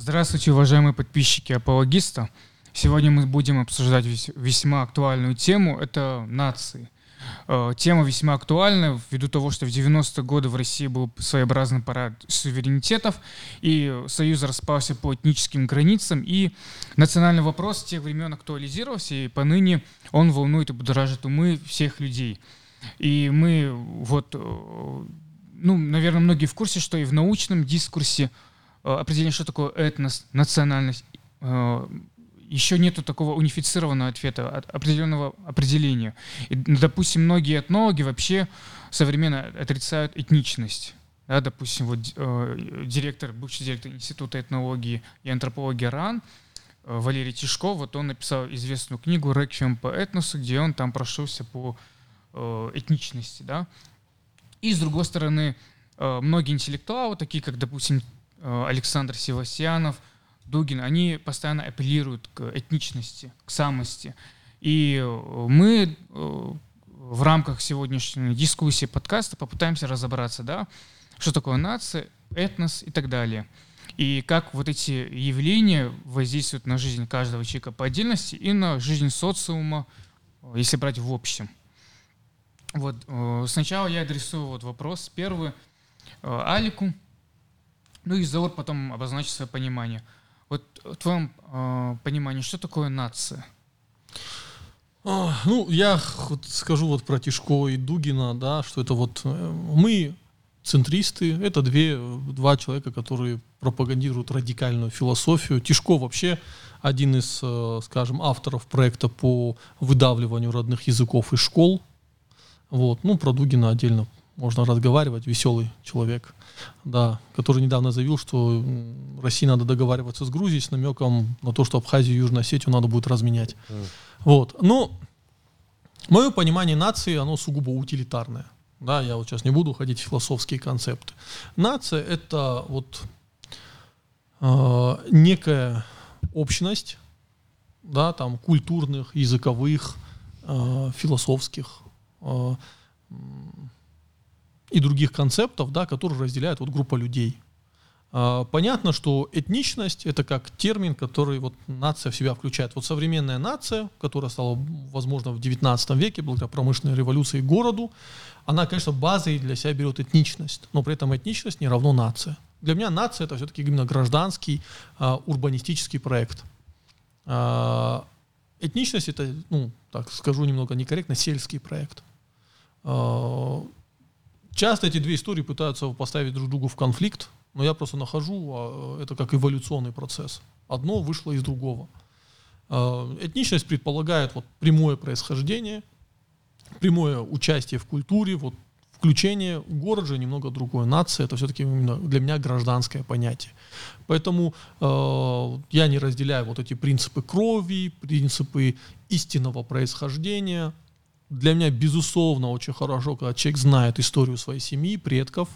Здравствуйте, уважаемые подписчики Апологиста. Сегодня мы будем обсуждать весьма актуальную тему – это нации. Э, тема весьма актуальна ввиду того, что в 90-е годы в России был своеобразный парад суверенитетов, и Союз распался по этническим границам, и национальный вопрос тех времен актуализировался, и поныне он волнует и будоражит умы всех людей. И мы вот, э, ну, наверное, многие в курсе, что и в научном дискурсе определение, что такое этнос, национальность, еще нету такого унифицированного ответа, определенного определения. И, допустим, многие этнологи вообще современно отрицают этничность. Да, допустим, вот э, директор, бывший директор Института этнологии и антропологии РАН, э, Валерий Тишков, вот он написал известную книгу «Реквием по этносу», где он там прошелся по э, этничности. Да? И, с другой стороны, э, многие интеллектуалы, такие как, допустим, э, Александр Севастьянов – Дугин, они постоянно апеллируют к этничности, к самости. И э, мы э, в рамках сегодняшней дискуссии подкаста попытаемся разобраться, да, что такое нация, этнос и так далее. И как вот эти явления воздействуют на жизнь каждого человека по отдельности и на жизнь социума, если брать в общем. Вот э, сначала я адресую вот вопрос первый Алику, ну и Заур потом обозначит свое понимание – вот в твоем э, понимании, что такое нация? А, ну, я вот скажу вот про Тишко и Дугина, да, что это вот э, мы центристы, это две, два человека, которые пропагандируют радикальную философию. Тишко вообще один из, э, скажем, авторов проекта по выдавливанию родных языков из школ. Вот. Ну, про Дугина отдельно можно разговаривать, веселый человек, да, который недавно заявил, что России надо договариваться с Грузией с намеком на то, что Абхазию и Южную Осетию надо будет разменять. Mm. Вот. Но мое понимание нации, оно сугубо утилитарное. Да, я вот сейчас не буду уходить в философские концепты. Нация — это вот э, некая общность, да, там, культурных, языковых, э, философских, э, и других концептов, да, которые разделяют вот группа людей. А, понятно, что этничность это как термин, который вот нация в себя включает. Вот современная нация, которая стала возможно в 19 веке благодаря промышленной революции городу, она, конечно, базой для себя берет этничность, но при этом этничность не равно нация. Для меня нация это все-таки именно гражданский а, урбанистический проект. А, этничность это, ну, так скажу немного некорректно, сельский проект. А, Часто эти две истории пытаются поставить друг другу в конфликт, но я просто нахожу а, это как эволюционный процесс. Одно вышло из другого. А, этничность предполагает вот прямое происхождение, прямое участие в культуре, вот включение. Город же немного другое. Нация это все-таки для меня гражданское понятие. Поэтому э, я не разделяю вот эти принципы крови, принципы истинного происхождения, для меня, безусловно, очень хорошо, когда человек знает историю своей семьи, предков,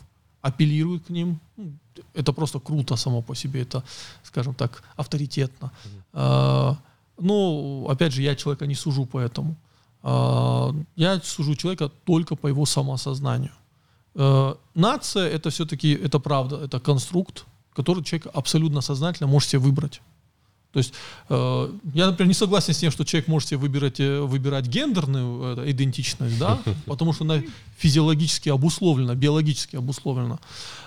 апеллирует к ним. Ну, это просто круто само по себе, это, скажем так, авторитетно. Mm-hmm. но, опять же, я человека не сужу по этому. А, я сужу человека только по его самосознанию. А, нация это все-таки, это правда, это конструкт, который человек абсолютно сознательно может себе выбрать. То есть э, я, например, не согласен с тем, что человек может себе выбирать, э, выбирать гендерную э, идентичность, да, потому что она физиологически обусловлена, биологически обусловлена.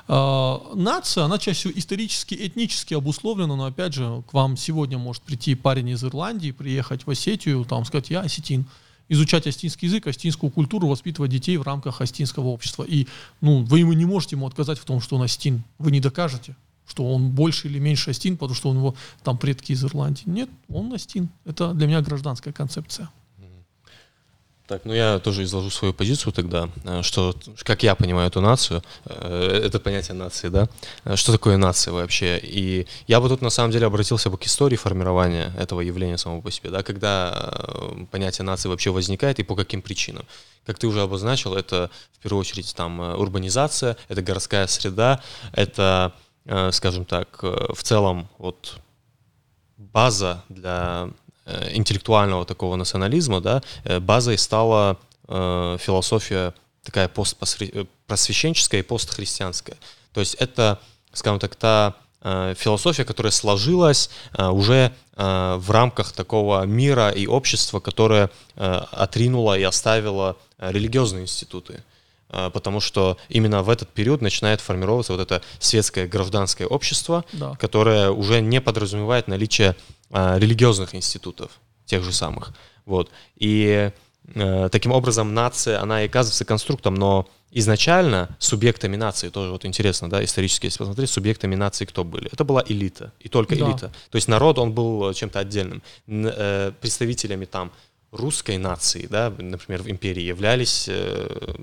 Э, нация, она чаще всего исторически, этнически обусловлена, но опять же, к вам сегодня может прийти парень из Ирландии, приехать в Осетию, там сказать, я осетин, изучать астинский язык, астинскую культуру, воспитывать детей в рамках астинского общества. И ну, вы ему не можете ему отказать в том, что он астин. Вы не докажете что он больше или меньше астин, потому что у него там предки из Ирландии. Нет, он астин. Это для меня гражданская концепция. Так, ну я тоже изложу свою позицию тогда, э, что, как я понимаю эту нацию, э, это понятие нации, да, э, что такое нация вообще. И я бы тут на самом деле обратился бы к истории формирования этого явления самого по себе, да, когда понятие нации вообще возникает и по каким причинам. Как ты уже обозначил, это в первую очередь там урбанизация, это городская среда, это скажем так, э, в целом вот база для э, интеллектуального такого национализма, да, базой стала философия такая постпросвященческая и постхристианская. То есть это, скажем так, та э, философия, которая сложилась э, уже э, в рамках такого мира и общества, которое э, отринуло и оставило э, религиозные институты. Э, потому что именно в этот период начинает формироваться вот это светское гражданское общество, Да. которое уже не подразумевает наличие э, религиозных институтов, тех же самых. Вот. И э, таким образом нация, она и оказывается конструктом, но изначально субъектами нации, тоже вот интересно, да, исторически, если посмотреть, субъектами нации кто были? Это была элита, и только Да. элита. То есть народ, он был чем-то отдельным. Э, представителями там русской нации, да, например, в империи являлись э,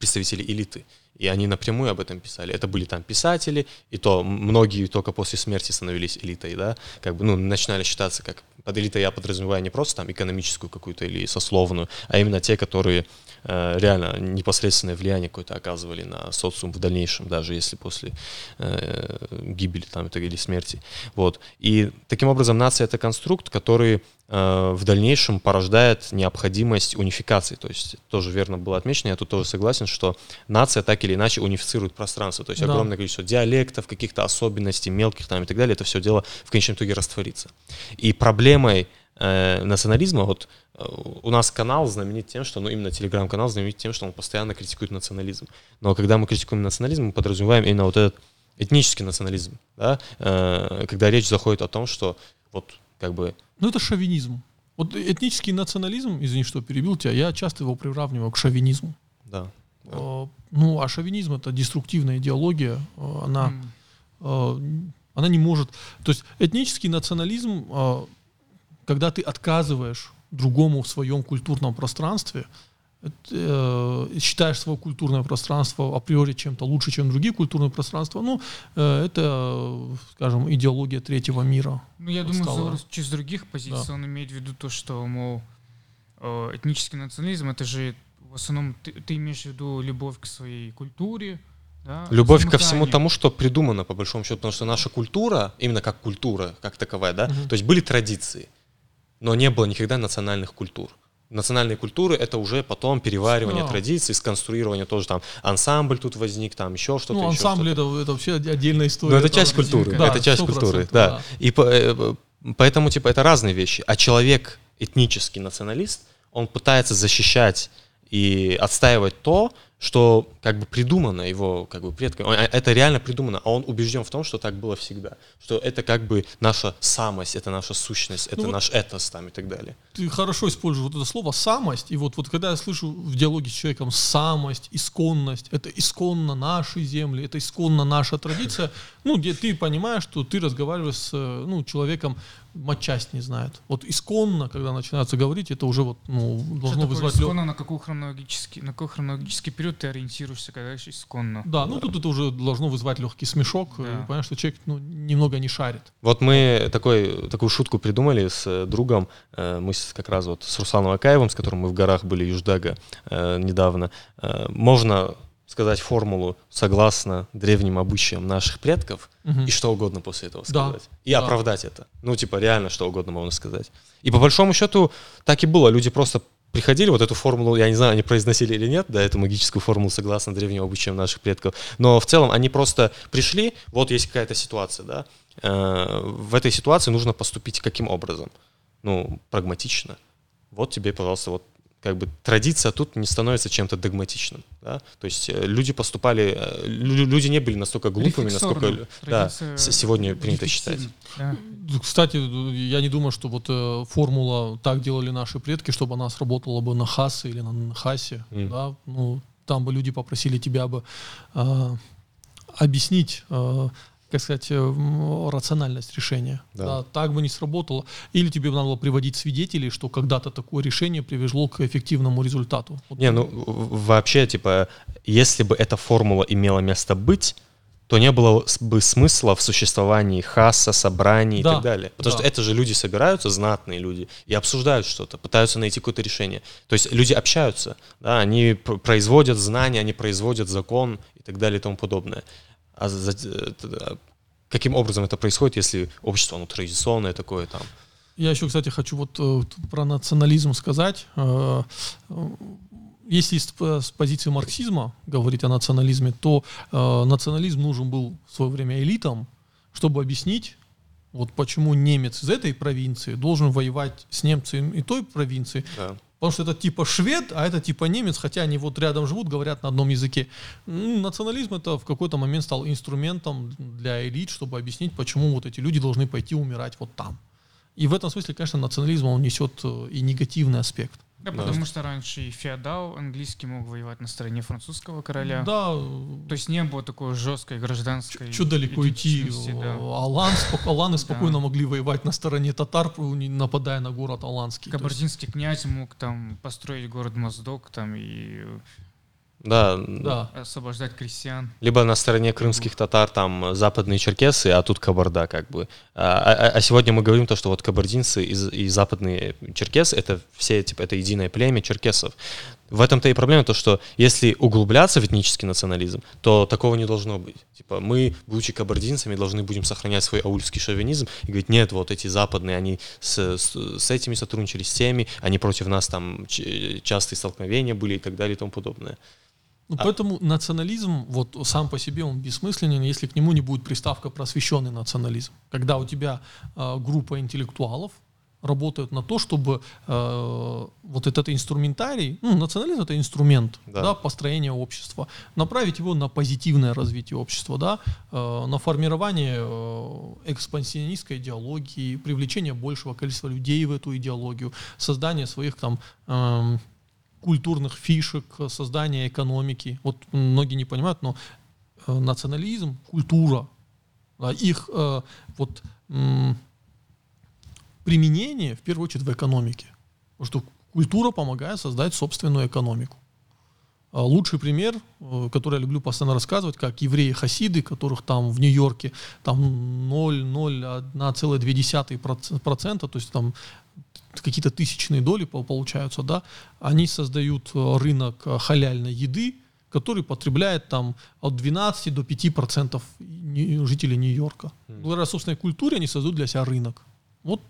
представители элиты. И они напрямую об этом писали. Это были там писатели, и то многие только после смерти становились элитой, да, как бы, ну, начинали считаться как под элитой я подразумеваю не просто там экономическую какую-то или сословную, а именно те, которые э, реально непосредственное влияние какое-то оказывали на социум в дальнейшем, даже если после э, гибели там или смерти. Вот. И таким образом нация это конструкт, который в дальнейшем порождает необходимость унификации. То есть тоже верно было отмечено, я тут тоже согласен, что нация так или иначе унифицирует пространство. То есть Да. огромное количество диалектов, каких-то особенностей, мелких там и так далее, это все дело в конечном итоге растворится. И проблемой э, национализма, вот э, у нас канал знаменит тем, что, ну именно телеграм-канал знаменит тем, что он постоянно критикует национализм. Но когда мы критикуем национализм, мы подразумеваем именно вот этот этнический национализм, да, э, когда речь заходит о том, что вот как бы Ну, это шовинизм. Вот этнический национализм, извини, что перебил тебя, я часто его приравниваю к шовинизму. да, да. Э, Ну, а шовинизм это деструктивная идеология, э, она, э, она не может. То есть этнический национализм, э, когда ты отказываешь другому в своем культурном пространстве, э, считаешь свое культурное пространство априори чем-то лучше, чем другие культурные пространства, ну, э, это, э, скажем, идеология третьего мира. Ну, я думаю, стало. Зорус с других позиций Да. он имеет в виду то, что, мол, э, этнический национализм это же в основном ты, ты имеешь в виду любовь к своей культуре, да, Любовь ко всему замыкание. тому, что придумано, по большому счету, потому что наша культура, именно как культура, как таковая, да, Мгм. то есть были традиции, но не было никогда национальных культур. Национальные культуры это уже потом переваривание Да. традиций, сконструирование тоже там ансамбль тут возник, там еще что-то. Ну, ансамбль что-то. это, это вообще отдельная история. Ну, это часть культуры, Да, это часть 100%, культуры, да. И по- э, поэтому, типа, это разные вещи. А человек, этнический националист, он пытается защищать и отстаивать то, что как бы придумано его как бы предками. Он- Это реально придумано, а он убежден в том, что так было всегда. Что это как бы наша самость, это наша сущность, это Ну вот- наш этос там и так далее. Ты хорошо используешь вот это слово «самость», и вот, вот когда я слышу в диалоге с человеком «самость», «исконность», это исконно наши земли, это исконно наша традиция, ну, где ты понимаешь, что ты разговариваешь с э, ну, человеком, матчасть не знает. Вот исконно, когда начинается говорить, это уже вот, ну, Что должно такое вызвать... лё- исконно, на какой хронологический, на какой хронологический период ты ориентируешься, когда говоришь исконно? Да, ну тут это уже должно вызвать легкий смешок, Да. понятно, что человек ну, немного не шарит. Вот мы такой, такую шутку придумали с э, другом. Э, Мы с- как раз вот с Русланом Акаевым, с которым мы в горах были Юждага э, недавно. Можно сказать формулу согласно древним обычаям наших предков Мгм. и что угодно после этого Да, сказать. И да. оправдать это. Ну, типа, реально что угодно можно сказать. И по большому счету так и было. Люди просто приходили, вот эту формулу, я не знаю, они произносили или нет, да, эту магическую формулу согласно древним обычаям наших предков, но в целом они просто пришли, вот есть какая-то ситуация, да, э, в этой ситуации нужно поступить каким образом? Ну, прагматично. Вот тебе, пожалуйста, вот как бы традиция тут не становится чем-то догматичным, да, то есть э, люди поступали, э, лю- люди не были настолько глупыми, насколько, Рефлексорно. да, сегодня принято считать. Да. Кстати, я не думаю, что вот э, формула так делали наши предки, чтобы она сработала бы на хасе или на нхасе. Мгм. Да? Ну, там бы люди попросили тебя бы э, объяснить, э, как сказать, э, рациональность решения. Да. Да, так бы не сработало. Или тебе надо было приводить свидетелей, что когда-то такое решение привело к эффективному результату. Вот Не, ну вообще, типа, если бы эта формула имела место быть, то не было бы смысла в существовании хаса, собраний и Да, так далее. Потому да. что это же люди собираются, знатные люди, и обсуждают что-то, пытаются найти какое-то решение. То есть люди общаются, да, они пр- производят знания, они производят закон и так далее и тому подобное. А за- каким образом это происходит, если общество, оно традиционное такое там? Я еще, кстати, хочу вот э, про национализм сказать. Э, э, Если с, позиции марксизма говорить о национализме, то национализм нужен был в свое время элитам, чтобы объяснить, вот почему немец из этой провинции должен воевать с немцем и той провинции. Да. Потому что это типа швед, а это типа немец, хотя они вот рядом живут, говорят на одном языке. Национализм это в какой-то момент стал инструментом для элит, чтобы объяснить, почему вот эти люди должны пойти умирать вот там. И в этом смысле, конечно, национализм он несет э, и негативный аспект. Да, потому что раньше и феодал английский мог воевать на стороне французского короля. Да. То есть не было такой жесткой гражданской Что далеко идти? да. Алан, спок- аланы спокойно Да. могли воевать на стороне татар, не нападая на город Аланский. То есть- Кабардинский князь мог там построить город Моздок там и Да, Да. освобождать крестьян. Либо на стороне крымских татар там западные черкесы, а тут кабарда как бы. А, а- а сегодня мы говорим то, что вот кабардинцы и, и западные черкесы это все типа это единое племя черкесов. В этом-то и проблема, то, что если углубляться в этнический национализм, то такого не должно быть. Типа мы, будучи кабардинцами, должны будем сохранять свой аульский шовинизм и говорить, нет, вот эти западные, они с, с, с этими сотрудничали, с теми, они против нас там частые столкновения были и так далее и тому подобное. Ну, А- поэтому национализм, вот сам по себе он бессмысленен, если к нему не будет приставка просвещенный национализм. Когда у тебя э, группа интеллектуалов работают на то, чтобы э, вот этот инструментарий, ну, национализм это инструмент Да. да. построения общества, направить его на позитивное развитие общества, да, э, на формирование э, экспансионистской идеологии, привлечение большего количества людей в эту идеологию, создание своих там эм, культурных фишек, создание экономики. Вот многие не понимают, но э, национализм, культура, их э, вот применение в первую очередь в экономике. Потому что культура помогает создать собственную экономику. А Лучший пример, э, который я люблю постоянно рассказывать, как евреи-хасиды, которых там в Нью-Йорке там 0,01,2%, то есть там какие-то тысячные доли пол- получаются, да, они создают э, рынок э, халяльной еды, который потребляет там от 12 до 5 процентов жителей Нью-Йорка. Благодаря собственной культуре они создают для себя рынок. Вот,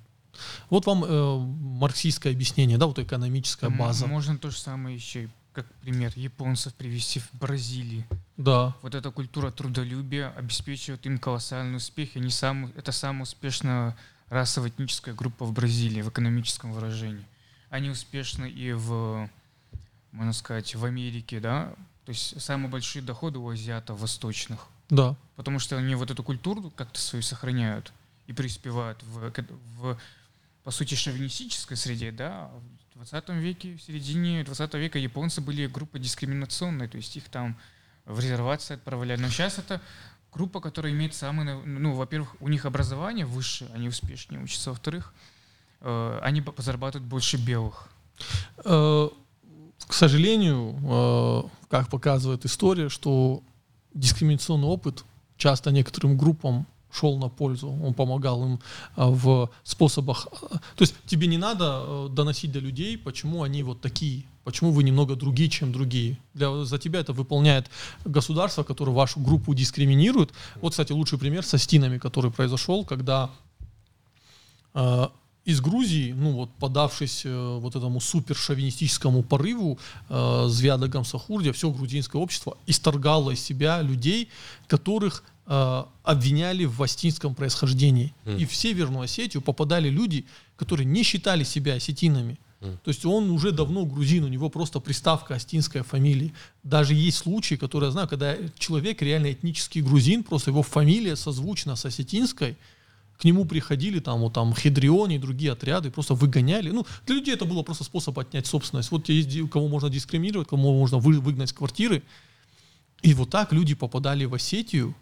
вот вам э, марксистское объяснение, да, вот экономическая база. Можно то же самое еще, как пример, японцев привести в Бразилии. Да, Вот эта культура трудолюбия обеспечивает им колоссальный успех. И они сам, это самая успешная расово-этническая группа в Бразилии в экономическом выражении. Они успешны и в, можно сказать, в Америке, да. То есть самые большие доходы у азиатов восточных. да. Потому что они вот эту культуру как-то свою сохраняют и преуспевают в, в по сути, шовинистической среде, да, в 20 веке, в середине 20 века японцы были группой дискриминационной, то есть их там в резервации отправляли. Но сейчас это группа, которая имеет самый, на- ну, во-первых, у них образование выше, они успешнее учатся, во-вторых, э, они зарабатывают больше белых. Э, К сожалению, э, как показывает история, что дискриминационный опыт часто некоторым группам шел на пользу, он помогал им э, в способах. э, То есть тебе не надо э, доносить до людей, почему они вот такие, почему вы немного другие, чем другие. Для, за тебя это выполняет государство, которое вашу группу дискриминирует. Вот, кстати, лучший пример со стинами, который произошел, когда э, из Грузии, ну вот подавшись э, вот этому супершовинистическому порыву, э, Звяда Гамсахурдия, все грузинское общество исторгало из себя людей, которых обвиняли в астинском происхождении. Мгм. И в Северную Осетию попадали люди, которые не считали себя осетинами. Мгм. То есть он уже давно грузин, у него просто приставка астинская фамилии. Даже есть случаи, которые я знаю, когда человек реально этнический грузин, просто его фамилия созвучна с осетинской, к нему приходили там вот там Хедриони и другие отряды, просто выгоняли. Ну, для людей это было просто способ отнять собственность. Вот есть кого можно дискриминировать, кого можно вы- выгнать с квартиры. И вот так люди попадали в Осетию,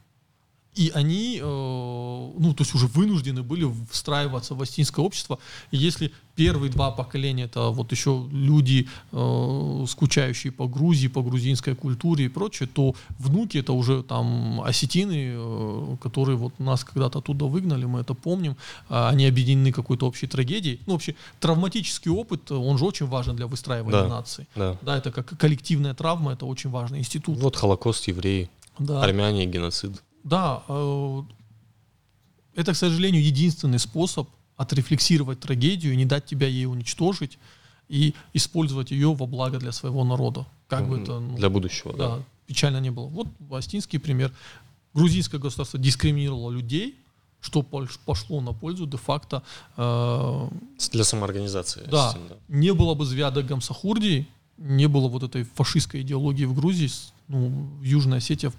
и они, э, ну, то есть уже вынуждены были встраиваться в астинское общество. И если первые два поколения это вот еще люди, э, скучающие по Грузии, по грузинской культуре и прочее, то внуки это уже там осетины, э, которые вот нас когда-то оттуда выгнали, мы это помним, а они объединены какой-то общей трагедией. Ну, вообще, травматический опыт, он же очень важен для выстраивания Да. нации. Да. Да, это как коллективная травма, это очень важный институт. Вот Холокост, евреи, Да. армяне, геноцид. Да, э, это, к сожалению, единственный способ отрефлексировать трагедию, не дать тебя ей уничтожить и использовать ее во благо для своего народа. Как бы это ну, Для будущего, да. да, печально не было. Вот астинский пример. Грузинское государство дискриминировало людей, что пошло на пользу де-факто... Э, Для самоорганизации. Да, да. Не было бы Звяда Гамсахурди, не было вот этой фашистской идеологии в Грузии, ну, Южная Осетия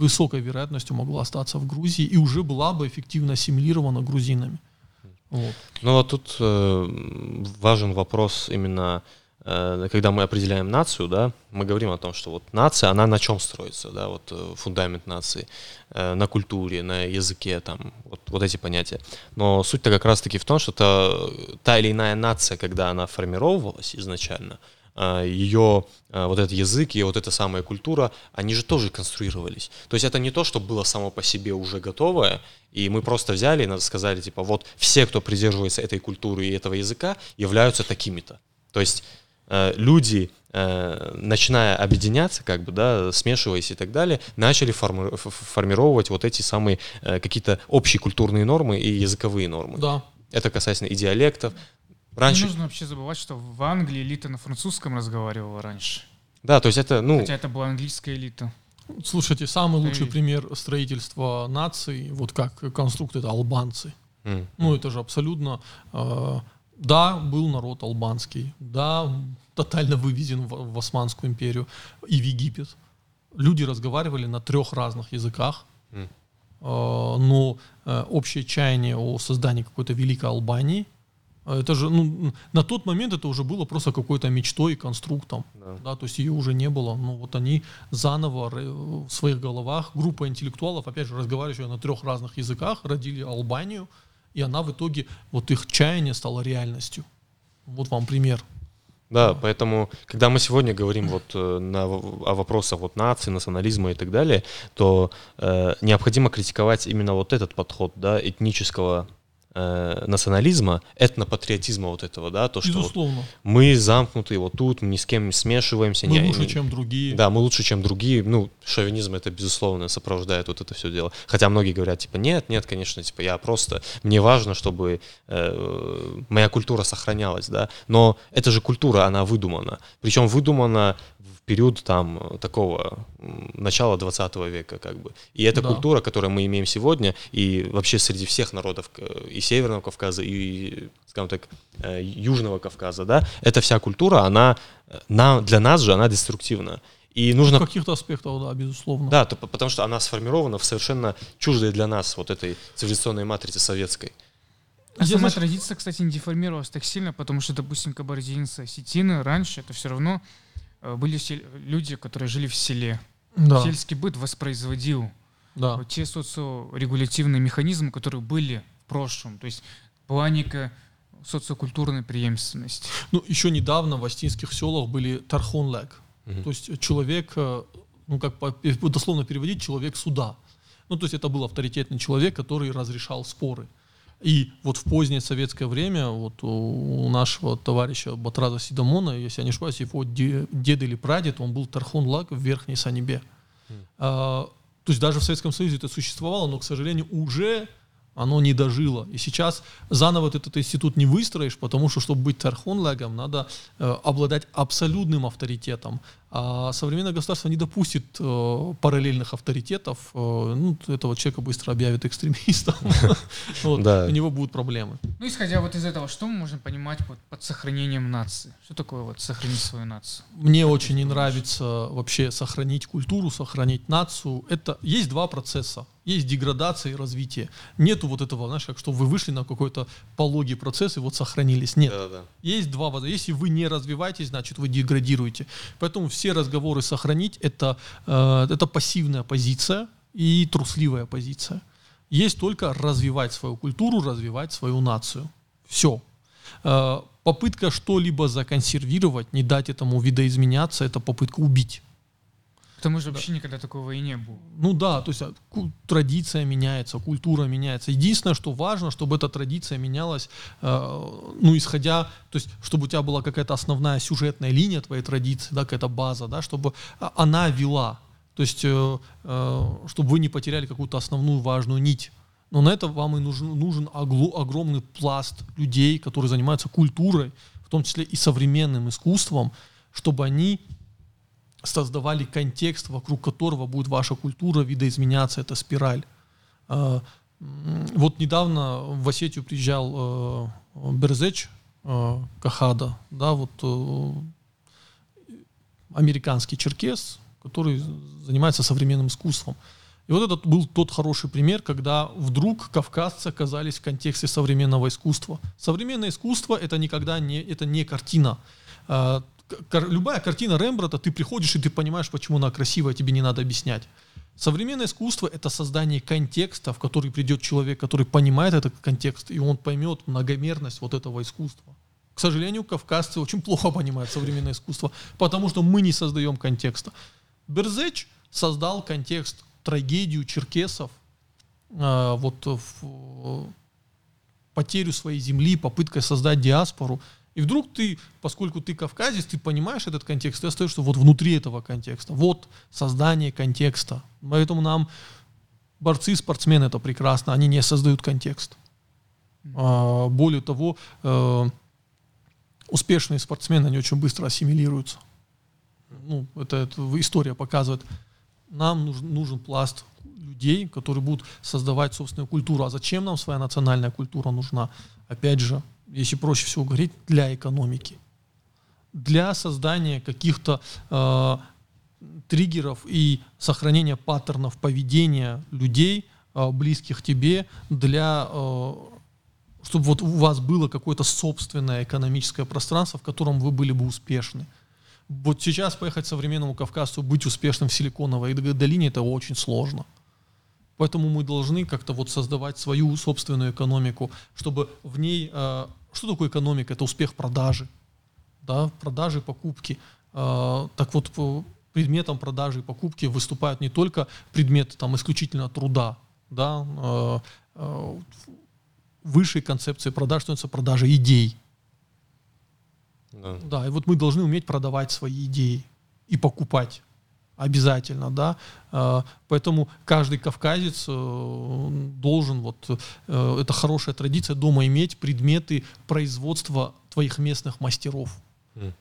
высокой вероятностью могла остаться в Грузии и уже была бы эффективно ассимилирована грузинами. Вот. Ну вот тут э, важен вопрос именно Э, когда мы определяем нацию, да, мы говорим о том, что вот нация, она на чем строится, да, вот э, фундамент нации, э, на культуре, на языке, там, вот, вот эти понятия. Но суть-то как раз-таки в том, что та, та или иная нация, когда она формировалась изначально, ее вот этот язык и вот эта самая культура, они же тоже конструировались. То есть это не то, что было само по себе уже готовое, и мы просто взяли и сказали, типа, вот все, кто придерживается этой культуры и этого языка, являются такими-то. То есть Э, люди, э, начиная объединяться, как бы, да, смешиваясь и так далее, начали форми- формировать вот эти самые э, какие-то общие культурные нормы и языковые нормы. Да. Это касательно и диалектов. Раньше... Не нужно вообще забывать, что в Англии элита на французском разговаривала раньше. Да, то есть это, ну... Хотя это была английская элита. Слушайте, самый лучший и... пример строительства нации, вот как конструкт, это албанцы. Mm. Ну, это же абсолютно... Э, да, был народ албанский, да, тотально вывезен в, в Османскую империю и в Египет. Люди разговаривали на трех разных языках, mm. э, но э, общее чаяние о создании какой-то великой Албании, это же, ну, на тот момент это уже было просто какой-то мечтой и конструктом, yeah. да, то есть ее уже не было, но вот они заново в своих головах, группа интеллектуалов, опять же, разговаривающая на трех разных языках, родили Албанию, и она в итоге, вот их чаяние стало реальностью. Вот вам пример. Да, поэтому, когда мы сегодня говорим вот э, на, о вопросах вот нации, национализма и так далее, то э, необходимо критиковать именно вот этот подход, да, этнического э, национализма, этнопатриотизма вот этого, да, то, что Безусловно. Вот мы замкнутые вот тут, мы ни с кем не смешиваемся. Мы не, лучше, не, чем другие. Да, мы лучше, чем другие. Ну, шовинизм это, безусловно, сопровождает вот это все дело. Хотя многие говорят, типа, нет, нет, конечно, типа, я просто, мне важно, чтобы э, моя культура сохранялась, да, но это же культура, она выдумана. Причем выдумана период там такого начала 20 века как бы. И эта да. культура, которую мы имеем сегодня, и вообще среди всех народов и Северного Кавказа, и, скажем так, э, Южного Кавказа, да, эта вся культура, она на, для нас же, она деструктивна. И нужно... В каких-то аспектах, да, безусловно. Да, то, потому что она сформирована в совершенно чуждой для нас вот этой цивилизационной матрице советской. А сама знаешь... традиция, кстати, не деформировалась так сильно, потому что, допустим, кабардинцы, осетины раньше это все равно Э, были люди, которые жили в селе. Да. Сельский быт воспроизводил да. те социорегулятивные механизмы, которые были в прошлом. То есть планика социокультурной преемственности. Ну, еще недавно в астинских селах были тархонлег. Угу. То есть человек, э, ну, как дословно переводить, человек суда. Ну, то есть это был авторитетный человек, который разрешал споры. И вот в позднее советское время вот у нашего товарища Батраза Сидамона, если я не ошибаюсь, его дед или прадед, он был Тархун Лак в Верхней Санебе. Mm. А, то есть даже в Советском Союзе это существовало, но, к сожалению, уже оно не дожило. И сейчас заново этот, этот институт не выстроишь, потому что, чтобы быть тархунлегом, надо э, обладать абсолютным авторитетом. А современное государство не допустит э, параллельных авторитетов. Э, ну, этого человека быстро объявят экстремистом. У него будут проблемы. Ну, исходя вот из этого, что мы можем понимать под сохранением нации? Что такое вот сохранить свою нацию? Мне очень не нравится вообще сохранить культуру, сохранить нацию. Это есть два процесса есть деградация и развитие. Нету вот этого, знаешь, как что вы вышли на какой-то пологий процесс и вот сохранились. Нет. Да, да. Есть два вода. Если вы не развиваетесь, значит вы деградируете. Поэтому все разговоры сохранить это, э, это пассивная позиция и трусливая позиция. Есть только развивать свою культуру, развивать свою нацию. Все. Э, попытка что-либо законсервировать, не дать этому видоизменяться, это попытка убить. Потому что вообще да. никогда такого и не было. Ну да, то есть а, традиция меняется, культура меняется. Единственное, что важно, чтобы эта традиция менялась, э, ну исходя, то есть чтобы у тебя была какая-то основная сюжетная линия твоей традиции, да, какая-то база, да, чтобы а, она вела. То есть, э, э, чтобы вы не потеряли какую-то основную важную нить. Но на это вам и нужен, нужен огло, огромный пласт людей, которые занимаются культурой, в том числе и современным искусством, чтобы они создавали контекст, вокруг которого будет ваша культура видоизменяться, это спираль. А, Вот недавно в Осетию приезжал э, Берзеч э, Кахада, да, вот э, американский черкес, который занимается современным искусством. И вот этот был тот хороший пример, когда вдруг кавказцы оказались в контексте современного искусства. Современное искусство это никогда не, это не картина. Любая картина Рембрандта, ты приходишь и ты понимаешь, почему она красивая, тебе не надо объяснять. Современное искусство — это создание контекста, в который придет человек, который понимает этот контекст, и он поймет многомерность вот этого искусства. К сожалению, кавказцы очень плохо понимают современное искусство, потому что мы не создаем контекста. Берзеч создал контекст трагедию черкесов, э, вот в, потерю своей земли, попыткой создать диаспору. И вдруг ты, поскольку ты кавказец, ты понимаешь этот контекст, ты остаешься вот внутри этого контекста. Вот создание контекста. Поэтому нам борцы, спортсмены это прекрасно, они не создают контекст. А, более того, э, успешные спортсмены, они очень быстро ассимилируются. Ну, это, это история показывает нам нужен, нужен пласт людей, которые будут создавать собственную культуру. А зачем нам своя национальная культура нужна? Опять же, если проще всего говорить, для экономики. Для создания каких-то э, триггеров и сохранения паттернов поведения людей, э, близких тебе, для э, чтобы вот у вас было какое-то собственное экономическое пространство, в котором вы были бы успешны вот сейчас поехать современному Кавказу, быть успешным в Силиконовой долине, это очень сложно. Поэтому мы должны как-то вот создавать свою собственную экономику, чтобы в ней... Э, что такое экономика? Это успех продажи. Да, продажи, покупки. Э, так вот, предметом продажи и покупки выступают не только предметы там, исключительно труда. Да, э, э, высшей концепцией продаж становится продажа идей. Да. да, и вот мы должны уметь продавать свои идеи и покупать обязательно, да. А, поэтому каждый кавказец э, должен, вот, э, это хорошая традиция, дома иметь предметы производства твоих местных мастеров. Mm.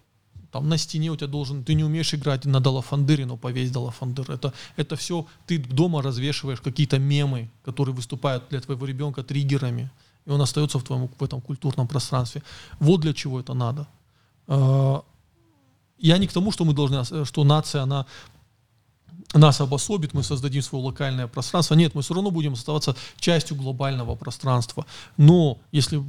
Там на стене у тебя должен, ты не умеешь играть на далафандыре, но повесь далафандыр. Это, это все, ты дома развешиваешь какие-то мемы, которые выступают для твоего ребенка триггерами, и он остается в твоем в этом культурном пространстве. Вот для чего это надо. А, я не к тому, что мы должны, что нация, она нас обособит, мы создадим свое локальное пространство. Нет, мы все равно будем оставаться частью глобального пространства. Но если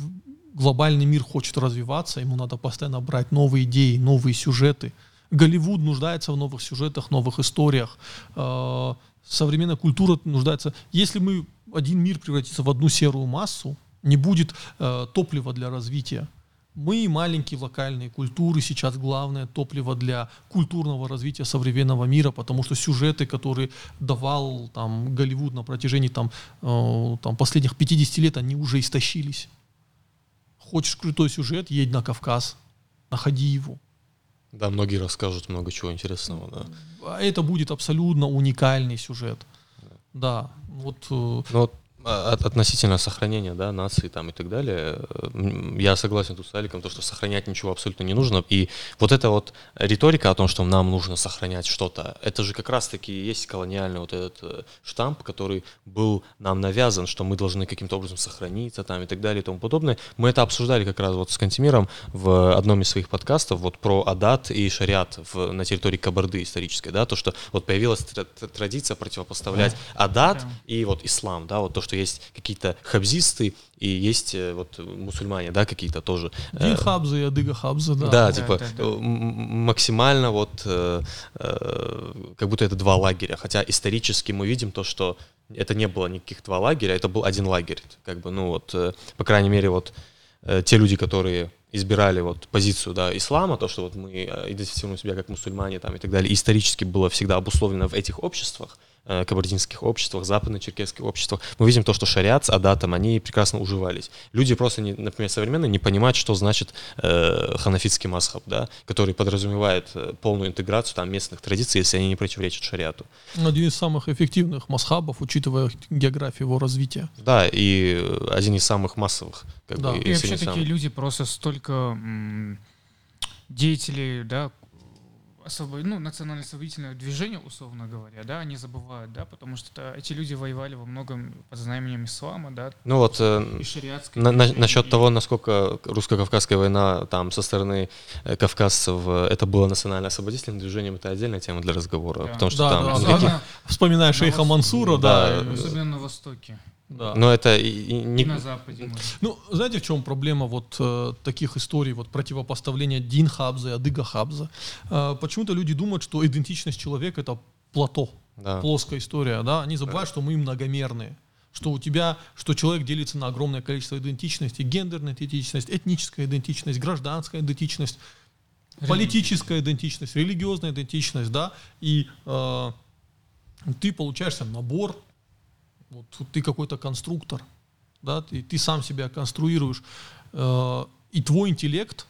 глобальный мир хочет развиваться, ему надо постоянно брать новые идеи, новые сюжеты. Голливуд нуждается в новых сюжетах, новых историях. А, современная культура нуждается... Если мы один мир превратится в одну серую массу, не будет э, топлива для развития. Мы, маленькие локальные культуры, сейчас главное топливо для культурного развития современного мира, потому что сюжеты, которые давал там, Голливуд на протяжении там, э, там, последних 50 лет, они уже истощились. Хочешь крутой сюжет, едь на Кавказ, находи его. Да, многие расскажут много чего интересного, да. А это будет абсолютно уникальный сюжет. Да, да вот. Э, Но от, относительно сохранения да, нации там, и так далее, я согласен тут с Аликом, то, что сохранять ничего абсолютно не нужно. И вот эта вот риторика о том, что нам нужно сохранять что-то, это же как раз-таки есть колониальный вот этот э, штамп, который был нам навязан, что мы должны каким-то образом сохраниться там и так далее и тому подобное. Мы это обсуждали как раз вот с Кантимиром в одном из своих подкастов вот про адат и шариат в, на территории Кабарды исторической, да, то, что вот появилась традиция противопоставлять адат и вот ислам, да, вот то, что что есть какие-то хабзисты и есть э, вот мусульмане, да, какие-то тоже. Дин хабзы и адыга хабзы, да. Да, типа да, да, да. максимально вот э, э, как будто это два лагеря, хотя исторически мы видим то, что это не было никаких два лагеря, это был один лагерь, как бы, ну вот, э, по крайней мере, вот э, те люди, которые избирали вот позицию да, ислама, то, что вот мы э, идентифицируем себя как мусульмане там, и так далее, исторически было всегда обусловлено в этих обществах, э, кабардинских обществах, западно-черкесских обществах, мы видим то, что шариат с адатом, они прекрасно уживались. Люди просто, не, например, современные не понимают, что значит э, ханафитский масхаб, да, который подразумевает э, полную интеграцию там, местных традиций, если они не противоречат шариату. Один из самых эффективных масхабов, учитывая географию его развития. Да, и один из самых массовых. Как да. бы, и вообще такие люди просто столько деятелей, да, освобод... ну, национально-освободительное движение, условно говоря, да, они забывают, да, потому что это, эти люди воевали во многом под знаменем ислама, да. Ну вот э, и шариатской. на, на, насчет и- того, насколько русско-кавказская война там со стороны э, кавказцев э, это было национально-освободительным движением, это отдельная тема для разговора, Да. потому что Да, там да, никаких-. Вспоминая шейха. Мансура, Да, да. Особенно на Востоке. Да. Но это и- и не- И на Западе. может. Ну, знаете, в чем проблема вот э, таких историй, вот противопоставления Дин Хабза и Адыга Хабза? Э, почему-то люди думают, что идентичность человека это плато, да. плоская история, да? Они забывают, что мы многомерные. Что у тебя, что человек делится на огромное количество идентичностей, гендерная идентичность, этническая идентичность, гражданская идентичность, политическая идентичность, религиозная идентичность, да, и э, ты получаешься набор, вот ты какой-то конструктор, да, ты, ты сам себя конструируешь, э, и твой интеллект,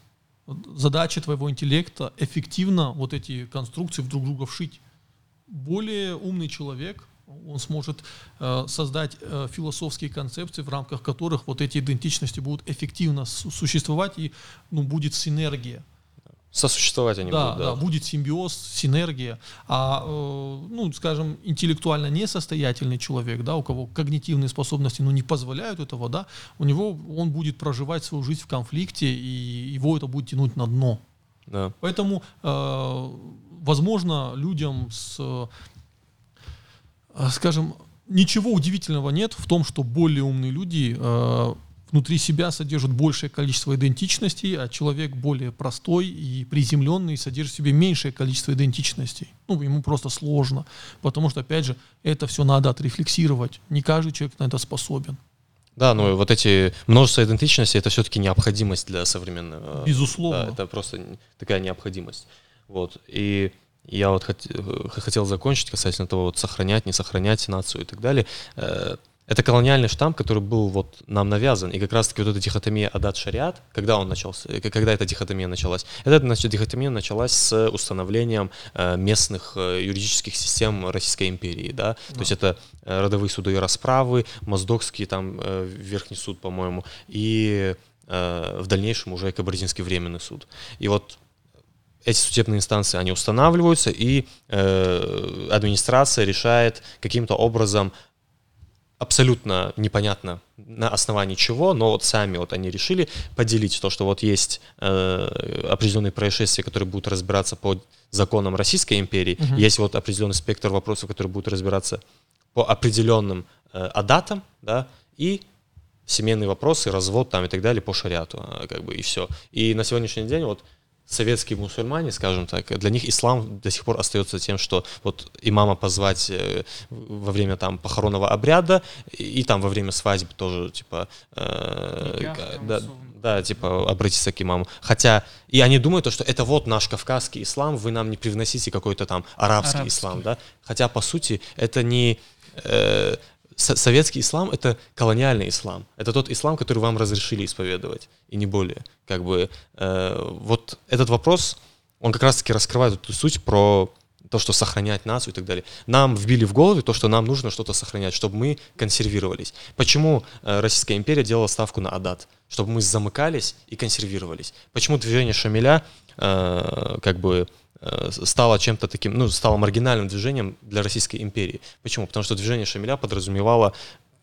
задача твоего интеллекта эффективно вот эти конструкции в друг друга вшить. Более умный человек, он сможет э, создать э, философские концепции, в рамках которых вот эти идентичности будут эффективно су- существовать и ну, будет синергия. Сосуществовать они Да, будут, да, да. будет симбиоз, синергия. А, э, ну, скажем, интеллектуально несостоятельный человек, да, у кого когнитивные способности ну, не позволяют этого, да, у него он будет проживать свою жизнь в конфликте, и его это будет тянуть на дно. да. Поэтому, э, возможно, людям с, э, скажем, ничего удивительного нет в том, что более умные люди э, внутри себя содержат большее количество идентичностей, а человек более простой и приземленный содержит в себе меньшее количество идентичностей. Ну, ему просто сложно, потому что, опять же, это все надо отрефлексировать. Не каждый человек на это способен. Да, ну вот эти множество идентичностей это все-таки необходимость для современного. Безусловно. Да, это просто такая необходимость. Вот. И я вот хот- э, хотел закончить касательно того, вот сохранять, не сохранять нацию и так далее. Это колониальный штамп, который был вот нам навязан. И как раз-таки вот эта дихотомия адат-шариат, когда он начался, э, когда эта дихотомия началась? Эта значит, дихотомия началась с установлением э, местных э, юридических систем Российской империи, да? То есть это родовые суды и расправы, Моздокский там Верхний суд, по-моему, и в дальнейшем уже Кабардинский временный суд. И вот эти судебные инстанции, они устанавливаются, и э, администрация решает каким-то образом абсолютно непонятно на основании чего, но вот сами вот они решили поделить то, что вот есть э, определенные происшествия, которые будут разбираться по законам Российской империи, Мгм. есть вот определенный спектр вопросов, которые будут разбираться по определенным э, адатам, да, и семейные вопросы, развод там и так далее по шариату, а, как бы и все. И на сегодняшний день вот советские мусульмане, скажем так, для них ислам до сих пор остается тем, что вот имама позвать э, во время там похоронного обряда и, и там во время свадьбы тоже типа э, Никях да, условно. да, типа обратиться к имаму. Хотя и они думают, то, что это вот наш кавказский ислам, вы нам не привносите какой-то там арабский, Арабский. ислам, да. Хотя по сути это не э, советский ислам это колониальный ислам. Это тот ислам, который вам разрешили исповедовать, и не более. Как бы э, вот этот вопрос, он как раз-таки раскрывает эту суть про то, что сохранять нацию и так далее. Нам вбили в голову то, что нам нужно что-то сохранять, чтобы мы консервировались. Почему э, Российская империя делала ставку на адат? Чтобы мы замыкались и консервировались. Почему движение Шамиля э, как бы стало чем-то таким, ну, стало маргинальным движением для Российской империи. Почему? Потому что движение Шамиля подразумевало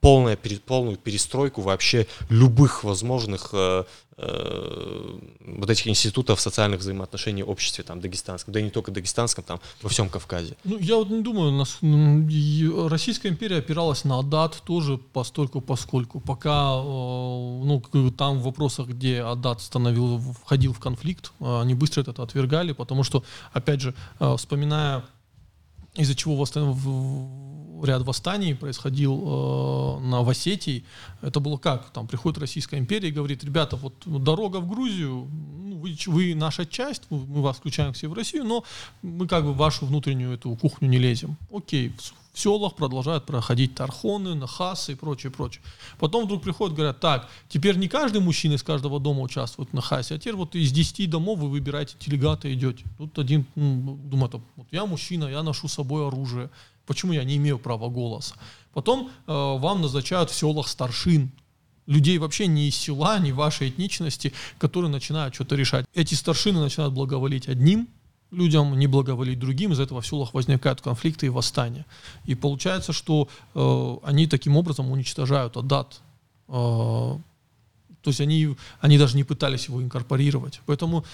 полная, полную перестройку вообще любых возможных э, э, вот этих институтов социальных взаимоотношений в обществе, там, дагестанском, да и не только дагестанском, там, во всем Кавказе. Ну, я вот не думаю, нас, м, и Российская империя опиралась на Адат тоже постольку поскольку. Пока э, ну, там в вопросах, где Адат становил, входил в конфликт, они быстро это отвергали, потому что, опять же, вспоминая из-за чего восстан- ряд восстаний происходил э, на в Осетии. Это было как? Там приходит Российская империя и говорит, ребята, вот дорога в Грузию, ну, вы, вы наша часть, мы вас включаем все в Россию, но мы как бы в вашу внутреннюю эту кухню не лезем. Окей, в, селах продолжают проходить тархоны, нахасы и прочее, прочее. Потом вдруг приходят, говорят, так, теперь не каждый мужчина из каждого дома участвует в нахасе, а теперь вот из 10 домов вы выбираете делегата и идете. Тут один м, думает, вот я мужчина, я ношу с собой оружие, почему я не имею права голоса? Потом э, вам назначают в селах старшин, людей вообще не из села, не вашей этничности, которые начинают что-то решать. Эти старшины начинают благоволить одним, людям, не благоволить другим, из этого в селах возникают конфликты и восстания. И получается, что э, они таким образом уничтожают Адат. Э, то есть они, они даже не пытались его инкорпорировать. Поэтому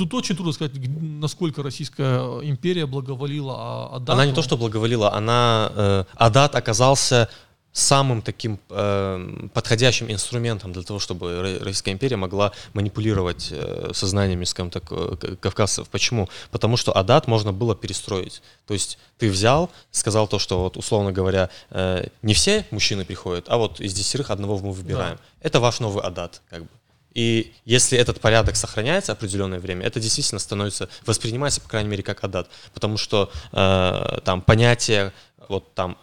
тут очень трудно сказать, насколько Российская империя благоволила Адату. Она не то, что благоволила, она... Э, Адат оказался самым таким э, подходящим инструментом для того, чтобы Российская империя могла манипулировать э, сознаниями, скажем так, э, кавказцев. Почему? Потому что Адат можно было перестроить. То есть ты взял, сказал то, что вот условно говоря, э, не все мужчины приходят, а вот из десятерых одного мы выбираем. Да. Это ваш новый Адат, как бы. И если этот порядок сохраняется определенное время, это действительно становится, воспринимается, по крайней мере, как адат. Потому что э, там понятие вот там